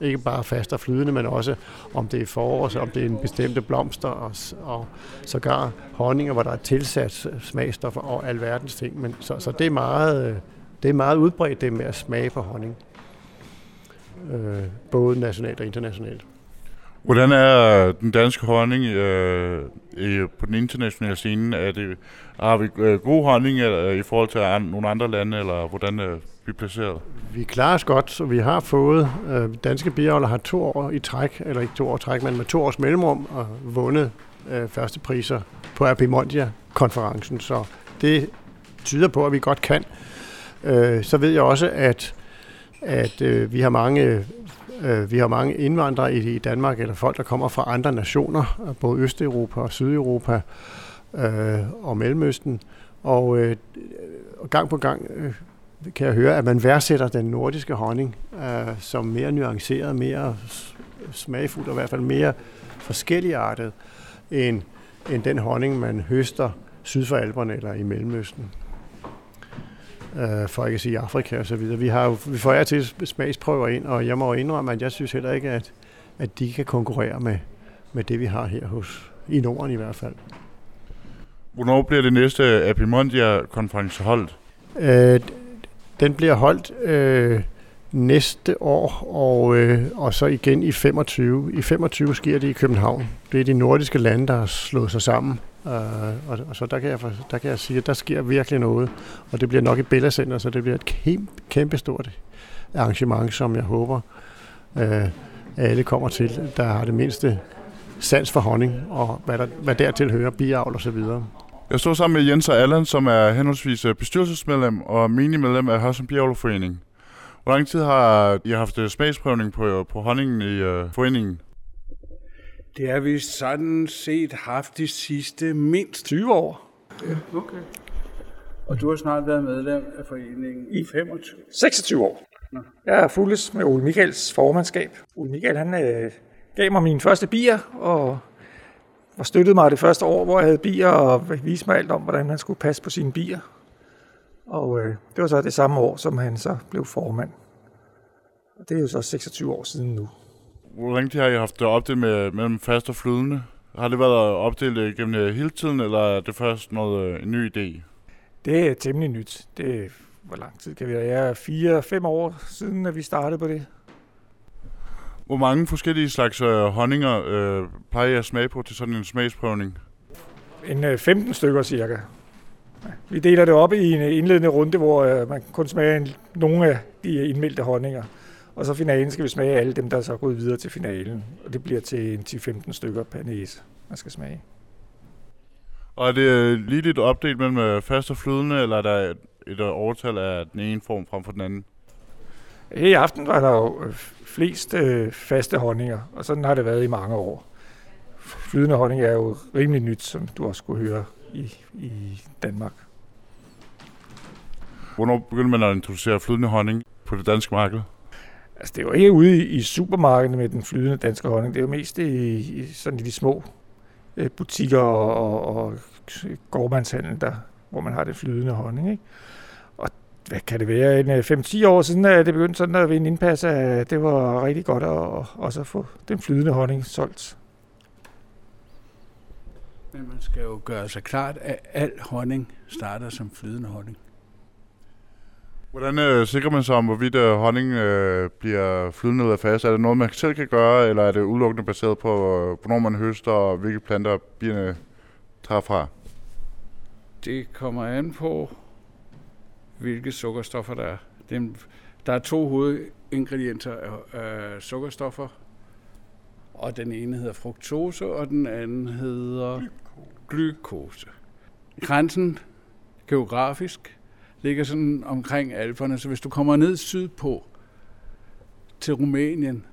ikke bare fast og flydende, men også om det er forår, om det er en bestemte blomster, og, og sågar honninger, hvor der er tilsat smagstoffer og alverdens ting. Men, så, så det, er meget, det er meget udbredt, det med at smage på honning. Øh, både nationalt og internationalt. Hvordan er den danske honning øh, i, på den internationale scene? Er det, har vi øh, god honning eller, øh, i forhold til an, nogle andre lande, eller hvordan øh, vi placeret? Vi klarer os godt, så vi har fået, øh, danske biavler har to år i træk, eller ikke to år i træk, men med to års mellemrum, og vundet øh, første priser på Apimondia-konferencen, så det tyder på, at vi godt kan. Øh, så ved jeg også, at, at øh, vi har mange Øh, vi har mange indvandrere i, Danmark, eller folk, der kommer fra andre nationer, både Østeuropa og Sydeuropa øh, og Mellemøsten. Og øh, gang på gang øh, kan jeg høre, at man værdsætter den nordiske honning øh, som mere nuanceret, mere smagfuld og i hvert fald mere forskelligartet end, end den honning, man høster syd for Alperne eller i Mellemøsten. øh, for ikke at sige Afrika og så videre. Vi, har vi får jer til smagsprøver ind, og jeg må indrømme, at jeg synes heller ikke, at, at de kan konkurrere med, med det, vi har her hos, i Norden i hvert fald. Hvornår bliver det næste Epimondia-konference holdt? Øh, den bliver holdt øh, næste år, og, øh, og så igen i 25. I 25 sker det i København. Det er de nordiske lande, der har slået sig sammen. Øh, og, og så der kan, jeg, der kan jeg sige, at der sker virkelig noget. Og det bliver nok i Bella så det bliver et kæmpe, kæmpe stort arrangement, som jeg håber, øh, alle kommer til, der har det mindste sans for honning, og hvad, der, hvad dertil hører, biavl og så videre. Jeg står sammen med Jens og Allan, som er henholdsvis øh, bestyrelsesmedlem og menigmedlem af Hørsum Bjerglerforening. Hvor lang tid har I haft øh, smagsprøvning på, på honningen i uh, foreningen? Det har vi sådan set haft de sidste mindst 20 år. Ja, okay. Og du har snart været medlem af foreningen i 25 26 år. Nå. Jeg er fuldes med Ole Michaels formandskab. Ole Michael han øh, gav mig mine første bier, og var støttede mig det første år, hvor jeg havde bier, og viste mig alt om, hvordan man skulle passe på sine bier. Og øh, det var så det samme år, som han så blev formand. Og det er jo så 26 år siden nu. Hvor længe har I haft det opdelt med, mellem fast og flydende? Har det været opdelt gennem hele tiden, eller er det først noget, øh, en ny idé? Det er temmelig nyt. Det, hvor lang tid kan vi være? Jeg er fire-fem år siden, at vi startede på det. Hvor mange forskellige slags øh, honninger øh, plejer jeg at smage på til sådan en smagsprøvning? En øh, 15 stykker cirka. Vi deler det op i en indledende runde, hvor øh, man kun smager en, nogle af de indmeldte honninger. Og så finalen skal vi smage alle dem, der er så gået videre til finalen. Og det bliver til en 10-15 stykker per næse, man skal smage. Og er det øh, lige lidt opdelt mellem øh, fast og flydende, eller er der et overtal af den ene form frem for den anden? I aften var der jo flest øh, faste honninger, og sådan har det været i mange år. Flydende honning er jo rimelig nyt, som du også kunne høre i, i Danmark. Hvornår begyndte man at introducere flydende honning på det danske marked? Altså, det var ikke ude i, i supermarkederne med den flydende danske honning. Det er jo mest i, i sådan i de små øh, butikker og, og, og gårdmandshandel, der, hvor man har det flydende honning. Ikke? Hvad kan det være, en 5-10 øh, år siden, at det begyndte sådan at vinde indpas, at det var rigtig godt at også få den flydende honning solgt. Men man skal jo gøre sig klart, at al honning starter som flydende honning. Hvordan øh, sikrer man sig om, hvorvidt øh, honning øh, bliver flydende eller fast? Er det noget, man selv kan gøre, eller er det udelukkende baseret på, øh, hvornår man høster, og hvilke planter bierne tager fra? Det kommer an på, hvilke sukkerstoffer der er. Den, der er to hovedingredienser af, øh, sukkerstoffer, og den ene hedder fruktose, og den anden hedder glukose. Grænsen geografisk ligger sådan omkring Alperne, så hvis du kommer ned sydpå til Rumænien,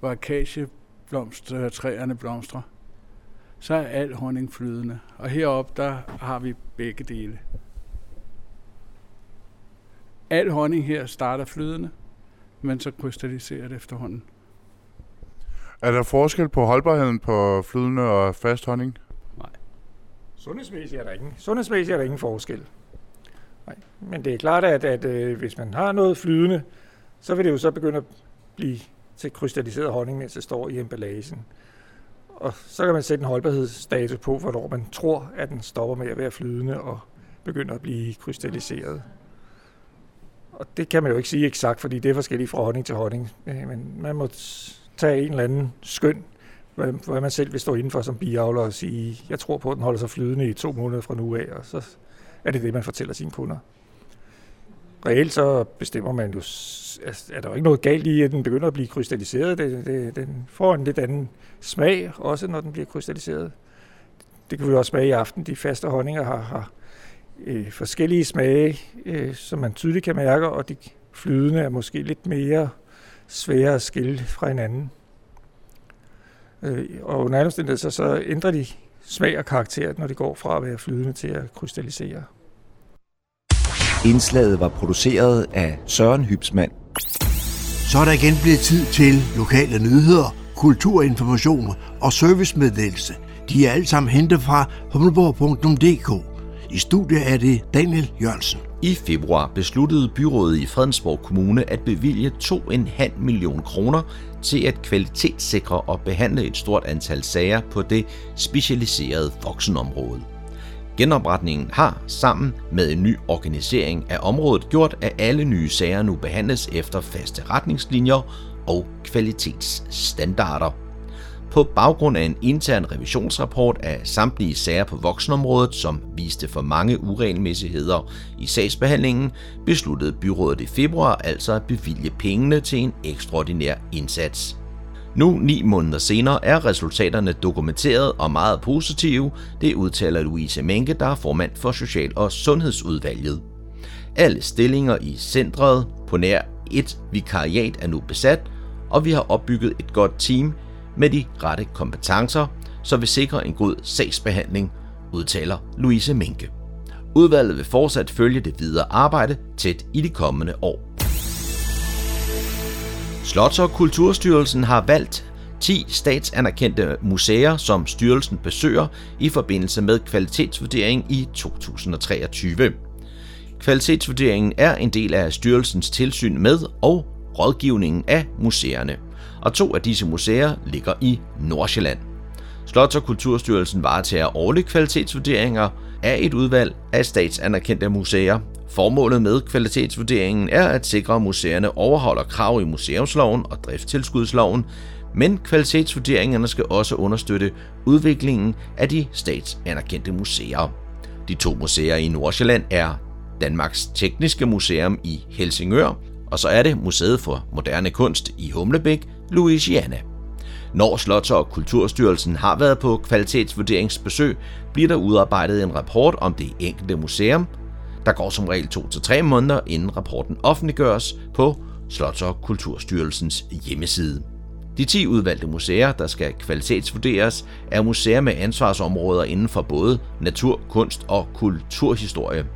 hvor akacietræerne blomstrer, så er al honning flydende. Og heroppe der har vi begge dele. Al honning her starter flydende, men så krystalliserer det efterhånden. Er der forskel på holdbarheden på flydende og fast honning? Nej. Sundhedsmæssigt er der ingen, sundhedsmæssigt er der ingen forskel. Nej. Men det er klart, at, at øh, hvis man har noget flydende, så vil det jo så begynde at blive til krystalliseret honning, mens det står i emballagen. Og så kan man sætte en holdbarhedsdato på, hvornår man tror, at den stopper med at være flydende og begynder at blive krystalliseret. Og det kan man jo ikke sige eksakt, fordi det er forskelligt fra honning til honning. Øh, men man må tage en eller anden skøn, hvad man selv vil stå indenfor som biavler og sige, jeg tror på, at den holder sig flydende i to måneder fra nu af, og så er det det, man fortæller sine kunder. Reelt så bestemmer man jo, altså, er der jo ikke noget galt i, at den begynder at blive krystalliseret. Det, det, den får en lidt anden smag, også når den bliver krystalliseret. Det kan vi også smage i aften. De faste honninger har, har øh, forskellige smage, øh, som man tydeligt kan mærke, og de flydende er måske lidt mere svære at skille fra hinanden. Øh, og under alle så, så ændrer de smag og karakter, når de går fra at være flydende til at krystallisere. Indslaget var produceret af Søren Hybsmand. Så er der igen blevet tid til lokale nyheder, kulturinformation og servicemeddelelse. De er alle sammen hentet fra humleborg.dk. I studiet er det Daniel Jørgensen. I februar besluttede byrådet i Fredensborg Kommune at bevilge 2,5 millioner kroner til at kvalitetssikre og behandle et stort antal sager på det specialiserede voksenområde. Genopretningen har sammen med en ny organisering af området gjort, at alle nye sager nu behandles efter faste retningslinjer og kvalitetsstandarder. På baggrund af en intern revisionsrapport af samtlige sager på voksenområdet, som viste for mange uregelmæssigheder i sagsbehandlingen, besluttede byrådet i februar altså at bevilge pengene til en ekstraordinær indsats. Nu, ni måneder senere, er resultaterne dokumenteret og meget positive, det udtaler Louise Menke, der er formand for Social- og Sundhedsudvalget. Alle stillinger i centret på nær et vikariat er nu besat, og vi har opbygget et godt team med de rette kompetencer, så vi sikrer en god sagsbehandling, udtaler Louise Minke. Udvalget vil fortsat følge det videre arbejde tæt i de kommende år. Slots- og Kulturstyrelsen har valgt 10 statsanerkendte museer, som styrelsen besøger i forbindelse med kvalitetsvurdering i 2023. Kvalitetsvurderingen er en del af styrelsens tilsyn med og rådgivningen af museerne, og to af disse museer ligger i Nordsjælland. Slots- og Kulturstyrelsen varetager årlige kvalitetsvurderinger af et udvalg af statsanerkendte museer. Formålet med kvalitetsvurderingen er at sikre, at museerne overholder krav i museumsloven og driftstilskudsloven, men kvalitetsvurderingerne skal også understøtte udviklingen af de statsanerkendte museer. De to museer i Nordsjælland er Danmarks Tekniske Museum i Helsingør, og så er det Museet for Moderne Kunst i Humlebæk, Louisiana. Når Slots- og Kulturstyrelsen har været på kvalitetsvurderingsbesøg, bliver der udarbejdet en rapport om det enkelte museum. Der går som regel 2-3 måneder, inden rapporten offentliggøres på Slots- og Kulturstyrelsens hjemmeside. De 10 udvalgte museer, der skal kvalitetsvurderes, er museer med ansvarsområder inden for både natur, kunst og kulturhistorie.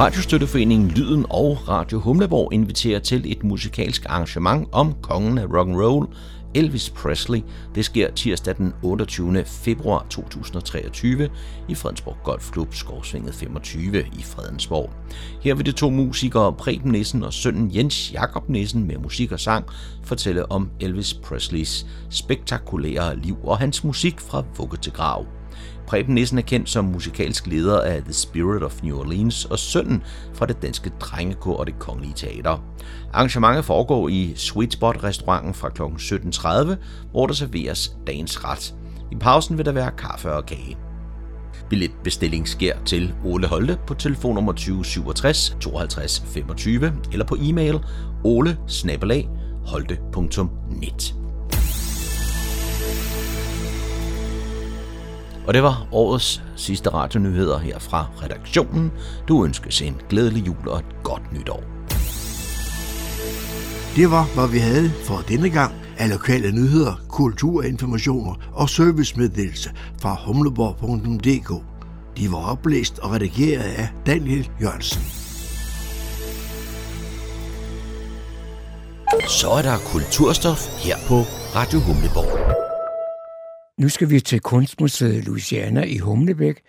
Radiostøtteforeningen Lyden og Radio Humleborg inviterer til et musikalsk arrangement om kongen af rock and roll, Elvis Presley. Det sker tirsdag den 28. februar 2023 i Fredensborg Golfklub Skovsvinget 25 i Fredensborg. Her vil de to musikere Preben Nissen og sønnen Jens Jakob Nissen med musik og sang fortælle om Elvis Presleys spektakulære liv og hans musik fra vugge til grav. Preben Nissen er kendt som musikalsk leder af The Spirit of New Orleans og sønnen fra det danske drengekor og det kongelige teater. Arrangementet foregår i Sweet Spot restauranten fra kl. 17.30, hvor der serveres dagens ret. I pausen vil der være kaffe og kage. Billetbestilling sker til Ole Holte på telefonnummer 2067 52 25 eller på e-mail ole holte.net. Og det var årets sidste radionyheder her fra redaktionen. Du ønskes en glædelig jul og et godt nytår. Det var, hvad vi havde for denne gang af lokale nyheder, kulturinformationer og servicemeddelelse fra humleborg.dk. De var oplæst og redigeret af Daniel Jørgensen. Så er der kulturstof her på Radio Humleborg. Nu skal vi til Kunstmuseet Louisiana i Humlebæk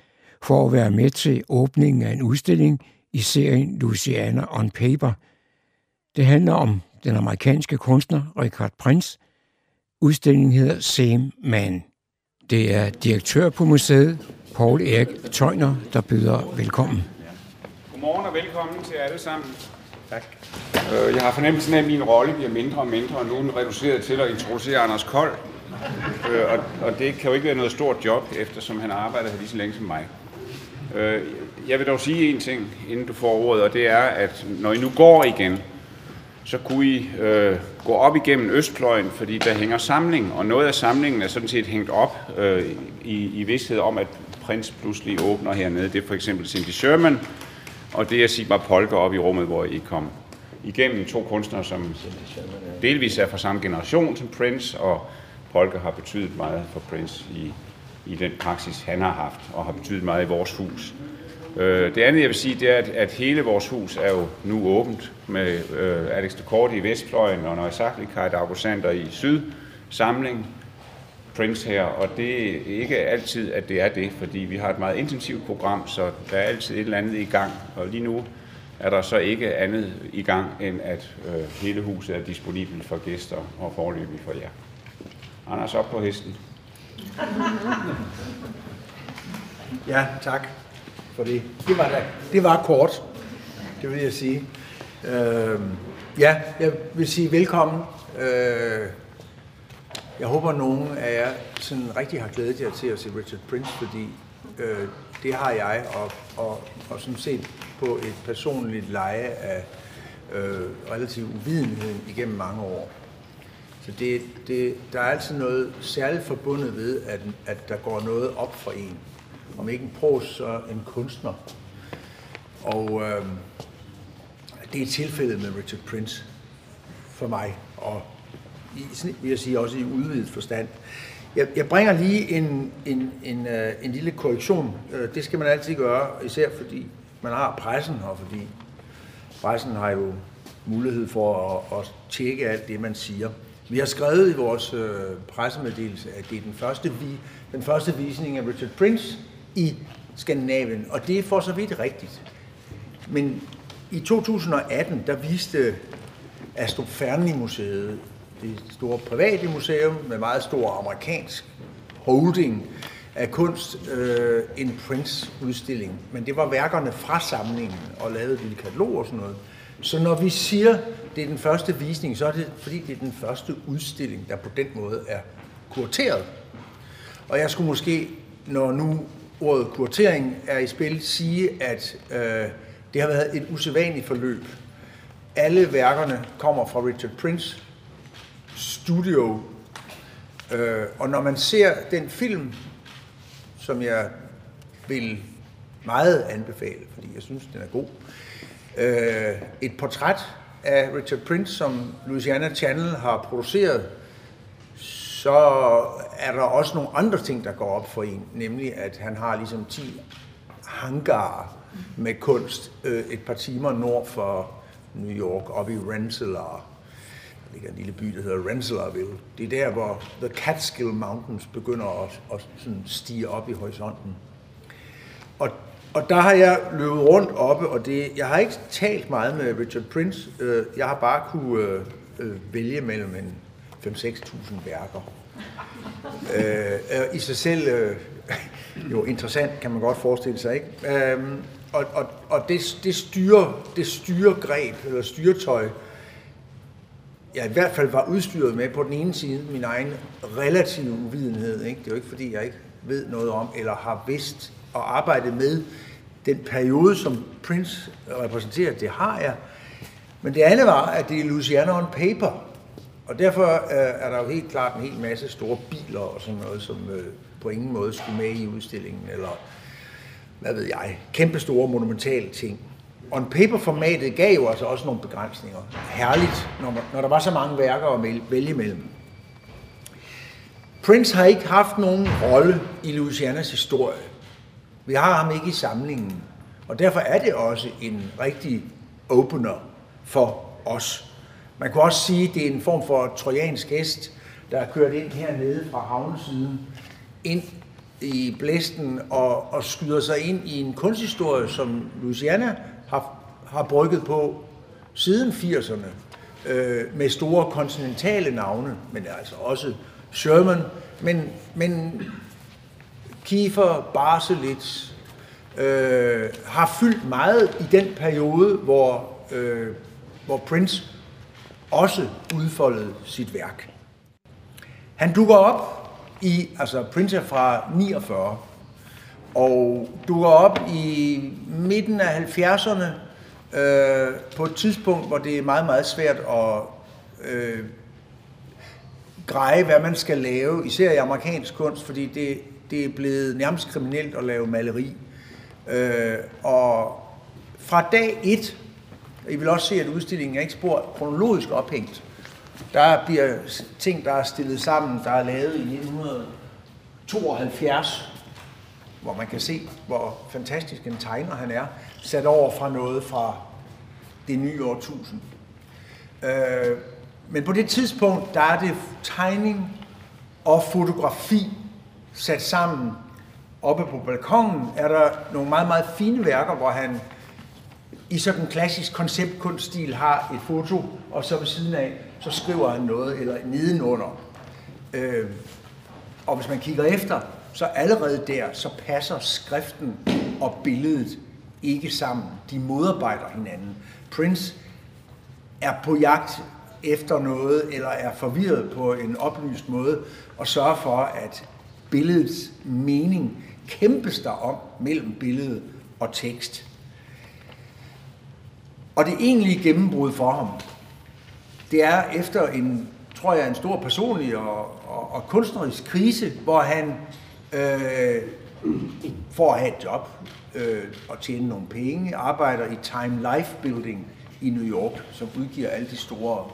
for at være med til åbningen af en udstilling i serien Louisiana on Paper. Det handler om den amerikanske kunstner Richard Prince. Udstillingen hedder Same Man. Det er direktør på museet, Paul Erik Tøjner, der byder velkommen. Godmorgen og velkommen til alle sammen. Tak. Øh, jeg har fornemmelsen af, at min rolle bliver mindre og mindre, og nu er den reduceret til at introducere Anders Kold. Øh, og, og det kan jo ikke være noget stort job, eftersom han arbejder her lige så længe som mig. Øh, jeg vil dog sige en ting, inden du får ordet, og det er, at når I nu går igen, så kunne I øh, gå op igennem Østfløjen, fordi der hænger samling, og noget af samlingen er sådan set hængt op øh, i, i vidsthed om, at prins pludselig åbner hernede. Det er for eksempel Cindy Sherman, og det er Sigmar Polker op i rummet, hvor I kom igennem to kunstnere, som delvis er fra samme generation som Prince, og Polke har betydet meget for Prince i, i den praksis, han har haft, og har betydet meget i vores hus. Øh, det andet, jeg vil sige, det er, at, at hele vores hus er jo nu åbent med øh, Alex de Korte i Vestfløjen, og når jeg sagt Kai i Syd, samling, Prince her, og det er ikke altid, at det er det, fordi vi har et meget intensivt program, så der er altid et eller andet i gang, og lige nu er der så ikke andet i gang, end at øh, hele huset er disponibelt for gæster og forløbig for jer. Anders, op på hesten. Ja, tak for det. Det var, da, det var kort, det vil jeg sige. Øh, ja, jeg vil sige velkommen. Øh, jeg håber, at nogen af jer sådan rigtig har glædet jer til at se Richard Prince, fordi øh, det har jeg, og, og, og sådan set på et personligt leje af øh, relativ uvidenhed igennem mange år. Så det, det, der er altid noget særligt forbundet ved, at, at der går noget op for en. Om ikke en pros, så en kunstner. Og øh, det er tilfældet med Richard Prince for mig, og i, vil jeg sige også i udvidet forstand. Jeg, jeg bringer lige en, en, en, øh, en lille korrektion. Øh, det skal man altid gøre, især fordi man har pressen, og fordi pressen har jo mulighed for at, at tjekke alt det, man siger. Vi har skrevet i vores øh, pressemeddelelse, at det er den første, vi, den første visning af Richard Prince i Skandinavien, og det er for så vidt rigtigt. Men i 2018, der viste Astrup Fearnley Museet, det store private museum med meget stor amerikansk holding af kunst, øh, en Prince-udstilling. Men det var værkerne fra samlingen og lavede et lille katalog og sådan noget. Så når vi siger, det er den første visning, så er det fordi, det er den første udstilling, der på den måde er kurateret. Og jeg skulle måske, når nu ordet kuratering er i spil, sige, at øh, det har været et usædvanligt forløb. Alle værkerne kommer fra Richard Prince Studio, øh, og når man ser den film, som jeg vil meget anbefale, fordi jeg synes, den er god, øh, øh, et portræt af Richard Prince, som Louisiana Channel har produceret, så er der også nogle andre ting, der går op for en, nemlig at han har ligesom 10 hangarer med kunst øh, et par timer nord for New York, oppe i Rensselaer. Der ligger en lille by, der hedder Rensselaerville. Det er der, hvor The Catskill Mountains begynder at, at sådan stige op i horisonten. Og, og der har jeg løbet rundt oppe, og det, jeg har ikke talt meget med Richard Prince. Øh, jeg har bare kunne øh, øh vælge mellem en 5-6.000 værker. Øh, øh, I sig selv øh, jo interessant, kan man godt forestille sig, ikke? Øh, og og, og det, det, styrer, det styregreb, eller styretøj, jeg i hvert fald var udstyret med på den ene side min egen relative uvidenhed. Ikke? Det er jo ikke, fordi jeg ikke ved noget om, eller har vidst og arbejdet med den periode, som Prince repræsenterer. Det har jeg. Men det andet var, at det er Louisiana on paper. Og derfor øh, er der jo helt klart en hel masse store biler og sådan noget, som øh, på ingen måde skulle med i udstillingen, eller hvad ved jeg, kæmpe store monumentale ting. On paper-formatet gav jo altså også nogle begrænsninger. Herligt, når, man, når der var så mange værker at vælge mellem. Prince har ikke haft nogen rolle i Louisianas historie. Vi har ham ikke i samlingen. Og derfor er det også en rigtig opener for os. Man kan også sige, at det er en form for trojansk hest, der er kørt ind hernede fra havnesiden, ind i blæsten og, og skyder sig ind i en kunsthistorie, som Louisiana har, har brygget på siden 80'erne, øh, med store kontinentale navne, men altså også Sherman, men, men Kiefer, Barselitz, øh, har fyldt meget i den periode, hvor, øh, hvor Prince også udfoldede sit værk. Han dukker op i, altså Prince er fra 49, og dukker op i midten af 70'erne, øh, på et tidspunkt, hvor det er meget, meget svært at øh, greje, hvad man skal lave, især i amerikansk kunst, fordi det, det er blevet nærmest kriminelt at lave maleri. Øh, og fra dag 1, I vil også se, at udstillingen er ikke spor kronologisk ophængt. Der bliver ting, der er stillet sammen, der er lavet i 1972, hvor man kan se, hvor fantastisk en tegner han er, sat over fra noget fra det nye årtusind. Øh, men på det tidspunkt, der er det tegning og fotografi sat sammen. Oppe på balkongen er der nogle meget, meget fine værker, hvor han i sådan en klassisk konceptkunststil har et foto, og så ved siden af, så skriver han noget, eller nedenunder. Øh, og hvis man kigger efter, så allerede der, så passer skriften og billedet ikke sammen. De modarbejder hinanden. Prince er på jagt efter noget, eller er forvirret på en oplyst måde, og sørger for, at billedets mening kæmpes der om mellem billede og tekst. Og det egentlige gennembrud for ham, det er efter en, tror jeg, en stor personlig og, og, og kunstnerisk krise, hvor han øh, får at have et job øh, og tjene nogle penge, arbejder i Time Life Building i New York, som udgiver alle de store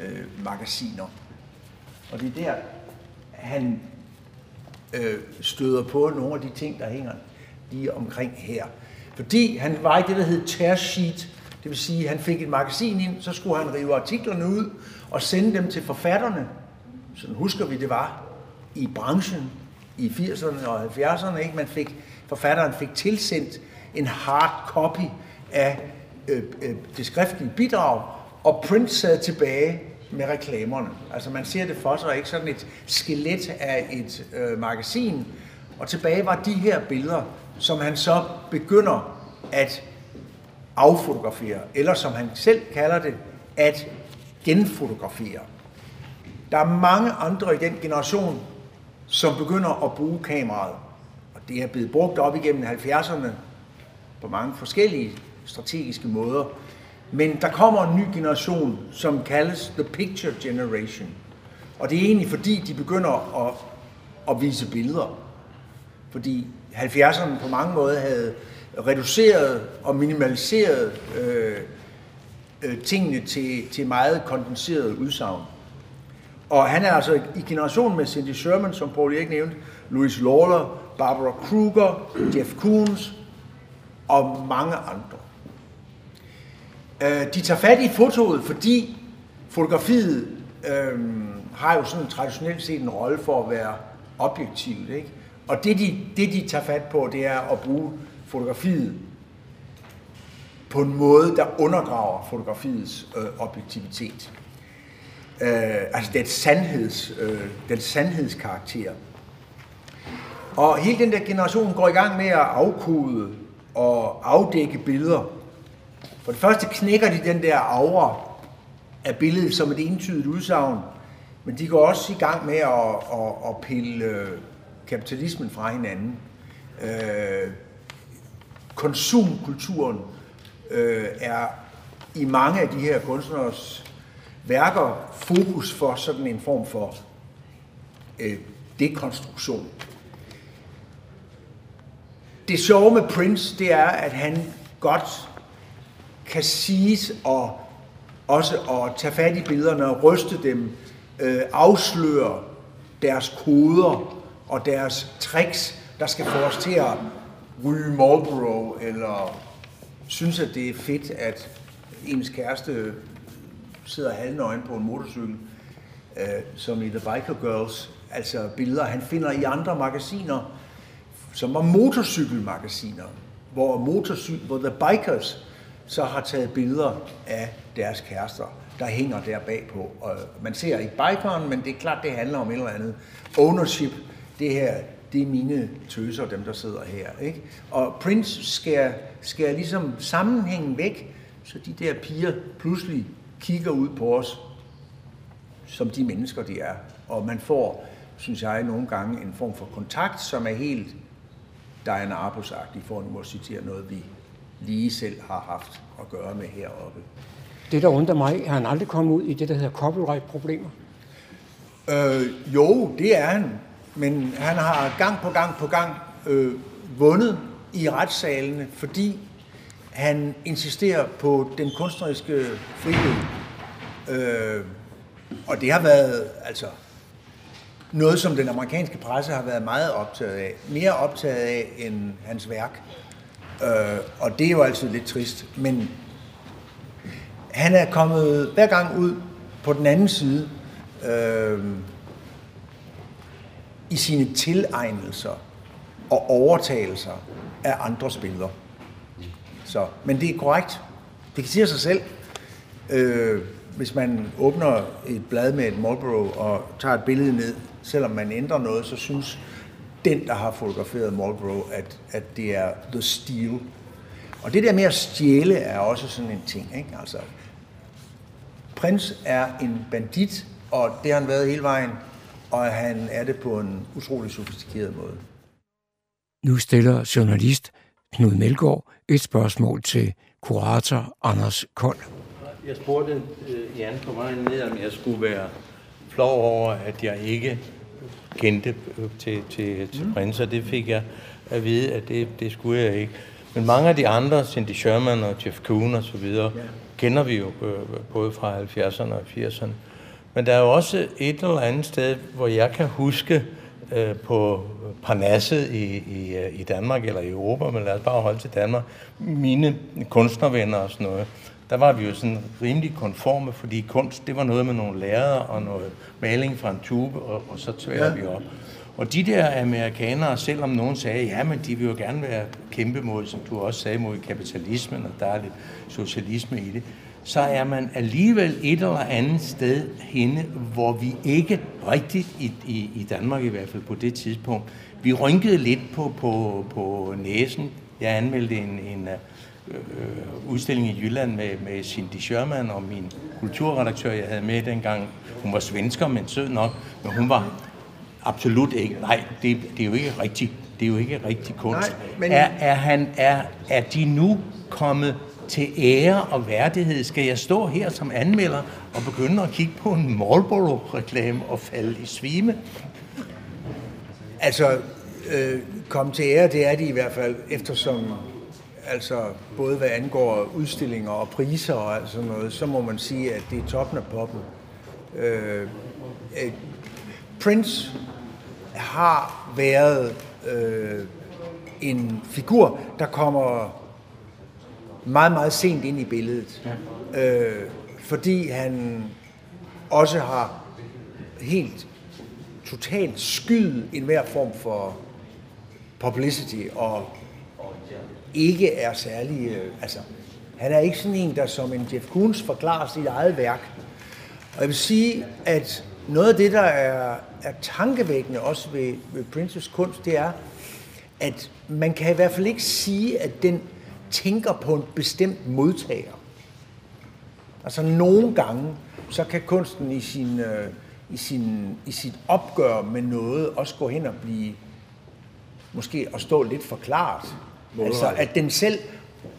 øh, magasiner. Og det er der, han øh, støder på nogle af de ting, der hænger lige omkring her. Fordi han var i det, der hed tear sheet, det vil sige, at han fik et magasin ind, så skulle han rive artiklerne ud og sende dem til forfatterne. Sådan husker vi, det var i branchen i 80'erne og 70'erne. Ikke? Man fik, forfatteren fik tilsendt en hard copy af øh, øh, det skriftlige bidrag, og Print sad tilbage med reklamerne. Altså man ser det for sig, ikke sådan et skelet af et øh, magasin, og tilbage var de her billeder, som han så begynder at affotografere, eller som han selv kalder det, at genfotografere. Der er mange andre i den generation, som begynder at bruge kameraet. Og det er blevet brugt op igennem 70'erne på mange forskellige strategiske måder. Men der kommer en ny generation, som kaldes The Picture Generation. Og det er egentlig fordi, de begynder at, at vise billeder. Fordi 70'erne på mange måder havde reduceret og minimaliseret øh, øh, tingene til, til meget kondenseret udsagn. Og han er altså i generation med Cindy Sherman, som Paul Erik nævnte, Louis Lawler, Barbara Kruger, Jeff Koons og mange andre. Øh, de tager fat i fotoet, fordi fotografiet øh, har jo sådan traditionelt set en rolle for at være objektivt. Ikke? Og det de, det, de tager fat på, det er at bruge fotografiet på en måde, der undergraver fotografiets øh, objektivitet. Øh, altså den, sandheds, øh, den sandhedskarakter. Og hele den der generation går i gang med at afkode og afdække billeder. For det første knækker de den der aura af billedet som et entydigt udsagn, men de går også i gang med at, at, at pille øh, kapitalismen fra hinanden. Øh, konsumkulturen øh, er i mange af de her kunstneres værker fokus for sådan en form for øh, dekonstruktion. Det sjove med Prince, det er, at han godt kan siges og også at tage fat i billederne og ryste dem, øh, afsløre deres koder og deres tricks, der skal få os til at ryge Marlboro, eller synes, at det er fedt, at ens kæreste sidder halvnøgen på en motorcykel, øh, som i The Biker Girls, altså billeder, han finder i andre magasiner, som var motorcykelmagasiner, hvor, motorcy- hvor The Bikers så har taget billeder af deres kærester, der hænger der bagpå. Og man ser ikke bikeren, men det er klart, det handler om et eller andet. Ownership, det her, det er mine tøser, dem der sidder her. Ikke? Og Prince skærer, skal ligesom sammenhængen væk, så de der piger pludselig kigger ud på os, som de mennesker, de er. Og man får, synes jeg, nogle gange en form for kontakt, som er helt Diana Arbus-agtig, for nu at citere noget, vi lige selv har haft at gøre med heroppe. Det, der undrer mig, er han aldrig kommet ud i det, der hedder copyright-problemer? Øh, jo, det er han. Men han har gang på gang på gang øh, vundet i retssalene, fordi han insisterer på den kunstneriske frihed. Øh, og det har været altså noget, som den amerikanske presse har været meget optaget af. Mere optaget af end hans værk. Øh, og det er jo altid lidt trist. Men han er kommet hver gang ud på den anden side. Øh, i sine tilegnelser og overtagelser af andre spillere. Så, men det er korrekt. Det kan sige sig selv. Øh, hvis man åbner et blad med et Marlboro og tager et billede ned, selvom man ændrer noget, så synes den, der har fotograferet Marlboro, at, at det er the steal. Og det der med at stjæle er også sådan en ting. Ikke? Altså, Prins er en bandit, og det har han været hele vejen, og han er det på en utrolig sofistikeret måde. Nu stiller journalist Knud Melgaard et spørgsmål til kurator Anders Kold. Jeg spurgte øh, Jan på vejen ned, om jeg skulle være flov over, at jeg ikke kendte øh, til, til, til mm. prinser. Det fik jeg at vide, at det, det skulle jeg ikke. Men mange af de andre, Cindy Sherman og Jeff Kuhn og så videre, kender vi jo øh, både fra 70'erne og 80'erne. Men der er jo også et eller andet sted, hvor jeg kan huske øh, på Parnasset i, i, i Danmark eller i Europa, men lad os bare holde til Danmark, mine kunstnervenner og sådan noget, der var vi jo sådan rimelig konforme, fordi kunst, det var noget med nogle lærere og noget maling fra en tube, og, og så tværede ja. vi op. Og de der amerikanere, selvom nogen sagde, ja, men de vil jo gerne være kæmpe mod, som du også sagde, mod kapitalismen, og der er lidt socialisme i det, så er man alligevel et eller andet sted henne, hvor vi ikke rigtigt, i, i, i Danmark i hvert fald på det tidspunkt, vi rynkede lidt på, på, på næsen. Jeg anmeldte en, en øh, udstilling i Jylland med, med Cindy Sherman og min kulturredaktør, jeg havde med dengang. Hun var svensker, men sød nok, men hun var absolut ikke. Nej, det, det er jo ikke rigtigt. Det er jo ikke rigtig kunst. Nej, men... er, er, han, er, er de nu kommet til ære og værdighed? Skal jeg stå her som anmelder og begynde at kigge på en Marlboro-reklame og falde i svime? Altså, øh, komme til ære, det er de i hvert fald, eftersom altså både hvad angår udstillinger og priser og alt sådan noget, så må man sige, at det er toppen af poppen. Øh, øh, Prince har været øh, en figur, der kommer meget, meget sent ind i billedet. Ja. Øh, fordi han også har helt totalt skyet en hver form for publicity og ikke er særlig... Øh, altså, han er ikke sådan en, der som en Jeff Koons forklarer sit eget værk. Og jeg vil sige, at noget af det, der er, er tankevækkende også ved, ved Princes kunst, det er, at man kan i hvert fald ikke sige, at den tænker på en bestemt modtager. Altså nogle gange, så kan kunsten i, sin, øh, i, sin, i sit opgør med noget også gå hen og blive, måske at stå lidt forklaret. Altså at den selv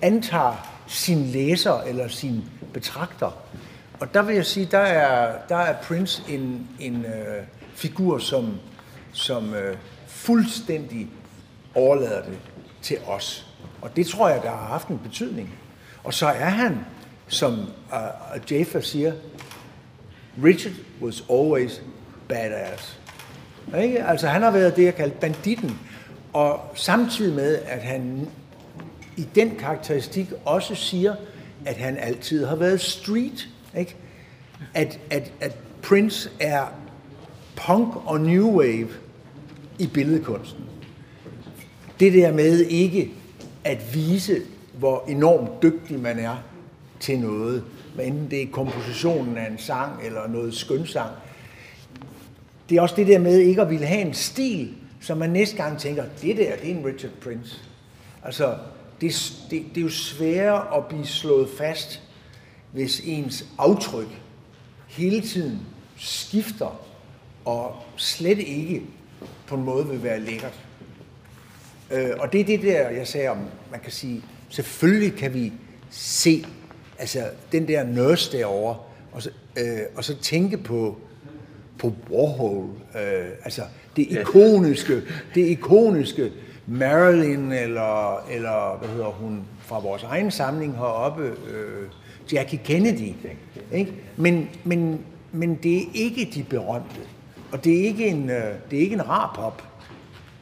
antager sin læser eller sin betragter. Og der vil jeg sige, der er, der er Prince en, en øh, figur, som, som øh, fuldstændig overlader det til os. Og det tror jeg, der har haft en betydning. Og så er han, som uh, Jaffa siger, Richard was always badass. Ikke? Altså han har været det, jeg kalder banditten. Og samtidig med, at han i den karakteristik også siger, at han altid har været street. Ikke? At, at, at Prince er punk og new wave i billedkunsten. Det der med ikke at vise, hvor enormt dygtig man er til noget, hvad enten det er kompositionen af en sang eller noget skønsang. Det er også det der med ikke at ville have en stil, så man næste gang tænker, det der, det er en Richard Prince. Altså, det, det, det er jo sværere at blive slået fast, hvis ens aftryk hele tiden skifter og slet ikke på en måde vil være lækkert. Øh, og det er det der, jeg sagde om, man kan sige, selvfølgelig kan vi se altså, den der nurse derovre, og så, øh, og så tænke på, på Warhol, øh, altså det ikoniske, det ikoniske Marilyn, eller, eller hvad hedder hun, fra vores egen samling heroppe, øh, Jackie Kennedy. Ikke? Men, men, men det er ikke de berømte. Og det er ikke en, øh, det er ikke en rar pop.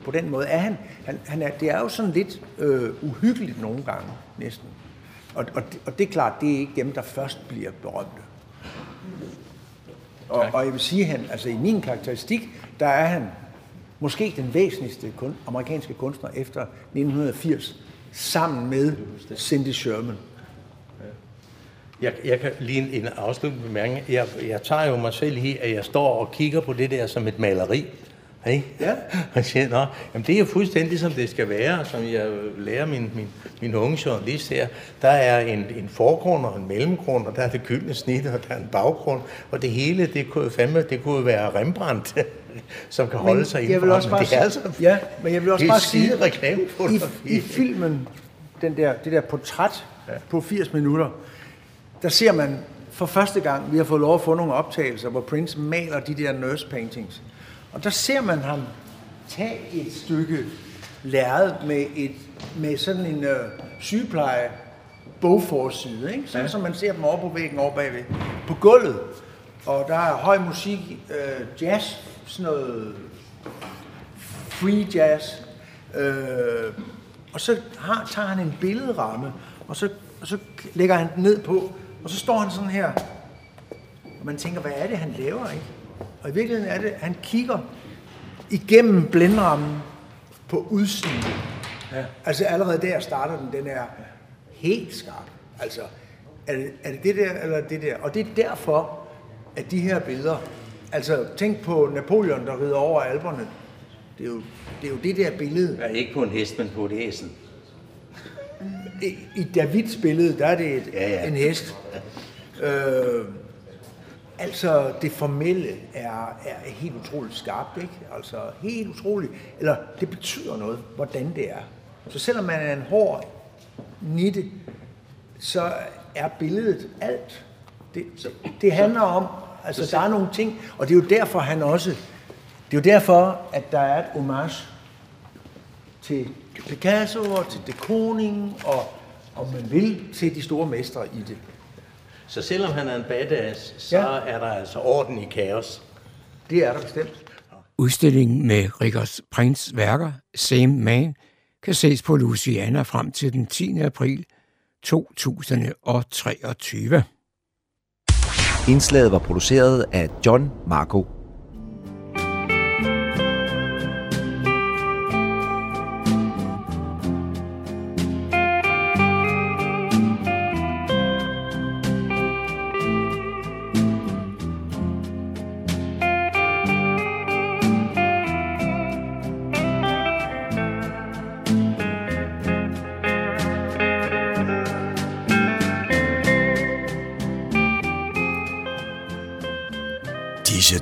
På den måde er han, han, han er, det er jo sådan lidt øh, uhyggeligt nogle gange, næsten. Og, og, og det er klart, det er ikke dem, der først bliver berømte. Og, og jeg vil sige, han, altså i min karakteristik, der er han måske den væsentligste kun, amerikanske kunstner efter 1980, sammen med Cindy Sherman. Jeg, jeg kan lige en, en afsluttende bemærkning. Jeg, jeg tager jo mig selv i, at jeg står og kigger på det der som et maleri. Ikke? Ja. Og siger, Nå, jamen det er fuldstændig som det skal være, som jeg lærer min, min, min unge journalist her. Der er en, en forgrund og en mellemgrund, og der er det gyldne snit, og der er en baggrund, og det hele, det kunne, fandme, det kunne være Rembrandt, som kan holde Men sig inden for ham. det er altså, ja, men jeg vil også bare sige, reklame på i, i filmen, den der, det der portræt ja. på 80 minutter, der ser man for første gang, vi har fået lov at få nogle optagelser, hvor Prince maler de der nurse paintings. Og der ser man ham tage et stykke lærred med, et, med sådan en øh, sygepleje bogforside, ikke? Sådan, ja. som man ser dem over på væggen over bagved. På gulvet. Og der er høj musik, øh, jazz, sådan noget free jazz. Øh, og så har, tager han en billederamme, og så, og så lægger han den ned på, og så står han sådan her. Og man tænker, hvad er det, han laver, ikke? Og i virkeligheden er det, at han kigger igennem blindrammen på udsiden. Ja. Altså allerede der starter den, den er helt skarp. Altså, er det, er det det der, eller det der? Og det er derfor, at de her billeder, altså tænk på Napoleon, der rider over alberne. Det er jo det, er jo det der billede. Ja, ikke på en hest, men på et æsel. I, i Davids billede, der er det et, ja, ja. en hest. Øh, altså, det formelle er, er helt utroligt skarpt, ikke? Altså, helt utroligt. Eller, det betyder noget, hvordan det er. Så selvom man er en hård nitte, så er billedet alt. Det, det handler om, altså, der er nogle ting, og det er jo derfor, han også, det er jo derfor, at der er et homage til Picasso og til de Kooning og, om man vil, til de store mestre i det. Så selvom han er en badass, så Ja. er der altså orden i kaos. Det er der bestemt. Udstillingen med Rickers Prince værker, Same Man, kan ses på Louisiana frem til den 10. april 2023. Indslaget var produceret af John Marco.